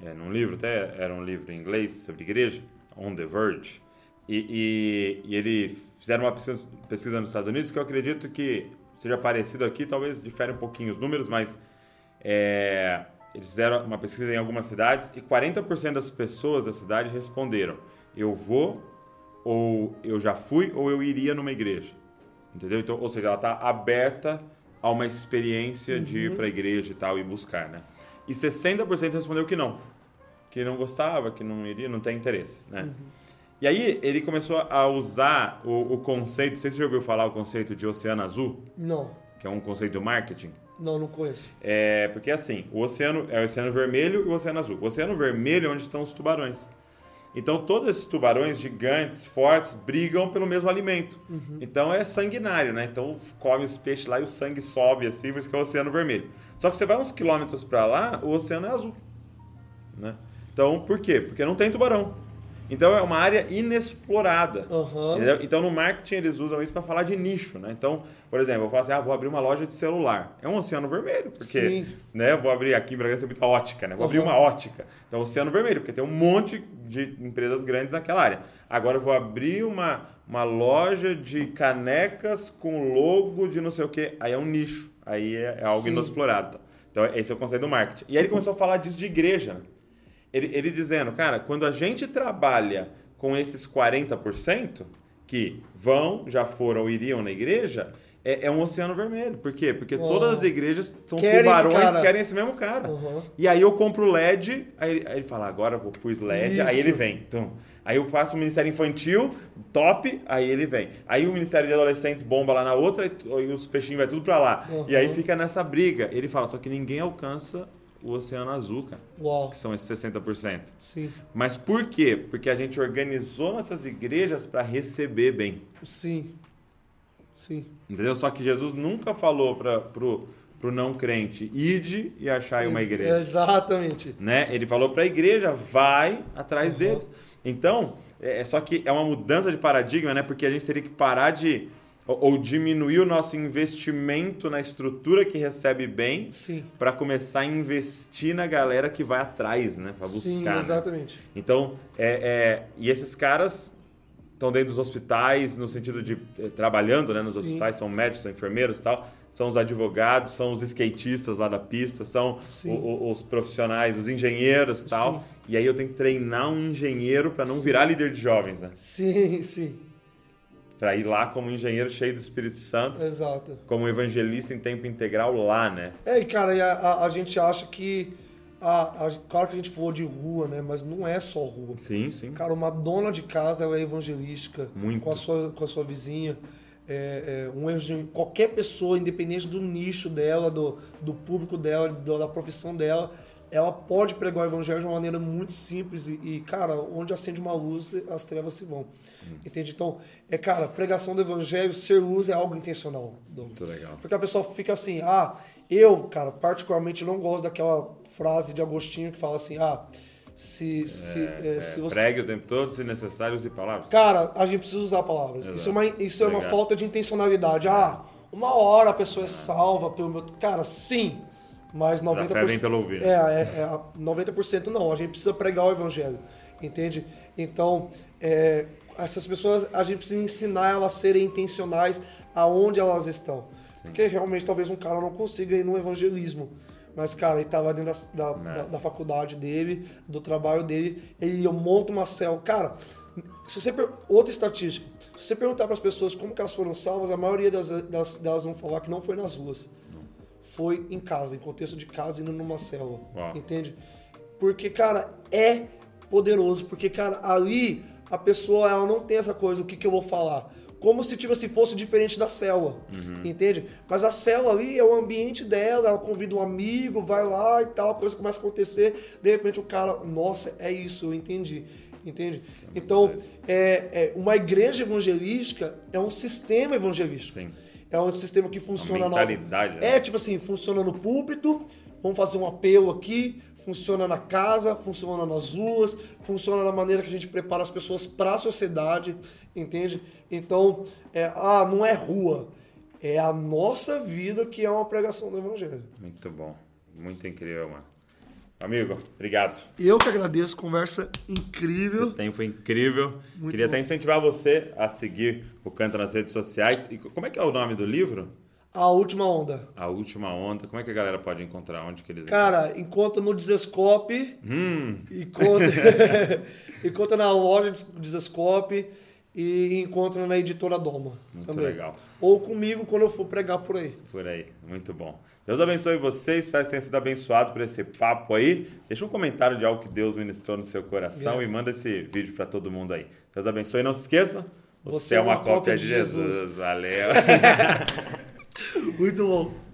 é, num livro, até era um livro em inglês sobre igreja, On the Verge, e, e, e ele fizeram uma pesquisa, pesquisa, nos Estados Unidos que eu acredito que seja parecido aqui, talvez difere um pouquinho os números, mas é, eles fizeram uma pesquisa em algumas cidades e 40% das pessoas da cidade responderam: eu vou, ou eu já fui, ou eu iria numa igreja. Entendeu? Então, ou seja, ela está aberta a uma experiência uhum. de ir uhum. para a igreja e tal e buscar, né? E 60% respondeu que não, que não gostava, que não iria, não tem interesse, né? Uhum. E aí ele começou a usar o, o conceito, não sei se você já ouviu falar o conceito de oceano azul? Não. Que é um conceito de marketing. Não, não conheço. É, porque assim, o oceano é o oceano vermelho e o oceano azul. O oceano vermelho é onde estão os tubarões. Então todos esses tubarões gigantes, fortes, brigam pelo mesmo alimento. Uhum. Então é sanguinário, né? Então come os peixes lá e o sangue sobe assim, por isso que é o oceano vermelho. Só que você vai uns quilômetros para lá, o oceano é azul. Né? Então por quê? Porque não tem tubarão. Então é uma área inexplorada. Uhum. Então no marketing eles usam isso para falar de nicho, né? Então, por exemplo, eu falo assim, ah, vou abrir uma loja de celular. É um oceano vermelho, porque, Sim. né? Vou abrir aqui em Bragança tem muita ótica, né? Vou uhum. abrir uma ótica. Então oceano vermelho, porque tem um monte de empresas grandes naquela área. Agora eu vou abrir uma, uma loja de canecas com logo de não sei o quê. Aí é um nicho. Aí é, é algo Sim. inexplorado. Então esse é o conceito do marketing. E aí ele começou a falar disso de igreja, né? Ele, ele dizendo, cara, quando a gente trabalha com esses 40% que vão, já foram ou iriam na igreja, é, é, um oceano vermelho. Por quê? Porque todas as igrejas são querem tubarões querem esse mesmo cara. Uhum. E aí eu compro LED, aí, aí ele fala, agora eu pus LED, Isso. aí ele vem. Então, aí eu faço o Ministério Infantil, top, aí ele vem. Aí o Ministério de Adolescentes bomba lá na outra, e os peixinhos vai tudo pra lá. Uhum. E aí fica nessa briga. Ele fala, só que ninguém alcança o Oceano Azul, cara. Uau. Que são esses 60%. Sim. Mas por quê? Porque a gente organizou nossas igrejas para receber bem. Sim. Sim. Entendeu? Só que Jesus nunca falou para pro, pro não crente, ide e achai uma igreja. Exatamente. Né? Ele falou para a igreja, vai atrás uhum. deles. Então, é, é só que é uma mudança de paradigma, né? Porque a gente teria que parar de ou diminuir o nosso investimento na estrutura que recebe bem para começar a investir na galera que vai atrás, né? Para buscar. Sim, né? exatamente. Né? Então, é, é, e esses caras estão dentro dos hospitais, no sentido de é, trabalhando né, nos Sim. hospitais, são médicos, são enfermeiros e tal, são os advogados, são os skatistas lá da pista, são o, os profissionais, os engenheiros e tal. Sim. E aí eu tenho que treinar um engenheiro para não virar líder de jovens, né? Sim, sim para ir lá como engenheiro cheio do Espírito Santo. Exato. Como evangelista em tempo integral lá, né? É, e cara, a, a, a gente acha que Ah, a, claro que a gente falou de rua, né? Mas não é só rua. Sim, sim. Cara, uma dona de casa é evangelística Muito. com a sua, com a sua vizinha. É, é, um qualquer pessoa, independente do nicho dela, do, do público dela, do- da profissão dela, ela pode pregar o evangelho de uma maneira muito simples e, e, cara, onde acende uma luz, as trevas se vão. Entende? Então, é, cara, pregação do evangelho, ser luz é algo intencional. Douglas. Muito legal. Porque a pessoa fica assim, ah, eu, cara, particularmente não gosto daquela frase de Agostinho que fala assim, ah, se, se, é, se você. Pregue o tempo todo, se necessário, use palavras. Cara, a gente precisa usar palavras. Isso é uma, isso é uma falta de intencionalidade. Ah, uma hora a pessoa é salva pelo meu. Cara, sim. Mas 90%. fé vem pelo ouvir. É, é, é, 90% não. A gente precisa pregar o evangelho. Entende? Então, é, essas pessoas, a gente precisa ensinar elas a serem intencionais aonde elas estão. Porque realmente talvez um cara não consiga ir no evangelismo. Mas, cara, ele lá dentro da, da, da- da faculdade dele, do trabalho dele, ele monta uma célula. Cara, se você outra estatística, se você perguntar para as pessoas como que elas foram salvas, a maioria das- delas vão falar que não foi nas ruas. Foi em casa, em contexto de casa, indo numa célula. Uau. Entende? Porque, cara, é poderoso. Porque, cara, ali a pessoa ela não tem essa coisa, o que, que eu vou falar? Como se tipo assim, fosse diferente da célula. Entende? Mas a célula ali é o ambiente dela, ela convida um amigo, vai lá e tal, a coisa começa a acontecer, de repente o cara, nossa, é isso, eu entendi. Entende? Então, é, é, uma igreja evangelística é um sistema evangelístico. Sim. É um sistema que funciona na. né? É tipo assim, funciona no púlpito, vamos fazer um apelo aqui, funciona na casa, funciona nas ruas, funciona da maneira que a gente prepara as pessoas para a sociedade, entende? Então, é, ah, não é rua, é a nossa vida que é uma pregação do evangelho. Muito bom. Muito incrível, mano. Amigo, obrigado. Eu que agradeço, conversa O incrível. tempo foi incrível. Queria até incentivar você a seguir o Canta nas redes sociais. E como é que é o nome do livro? A última onda. A Última Onda. Como é que a galera pode encontrar? Onde que eles Cara, encontra no Desescope, Hum, encontra, (laughs) (laughs) encontra na loja do Desescope e encontra na editora Doma. Muito também. legal. Ou comigo quando eu for pregar por aí. por aí. Muito bom. Deus abençoe vocês. Espero que tenha sido abençoado por esse papo aí. Deixa um comentário de algo que Deus ministrou no seu coração É. e manda esse vídeo para todo mundo aí. Deus abençoe. E não se esqueça, você, é uma, cópia de Jesus. Valeu. (laughs) (laughs) Muito bom.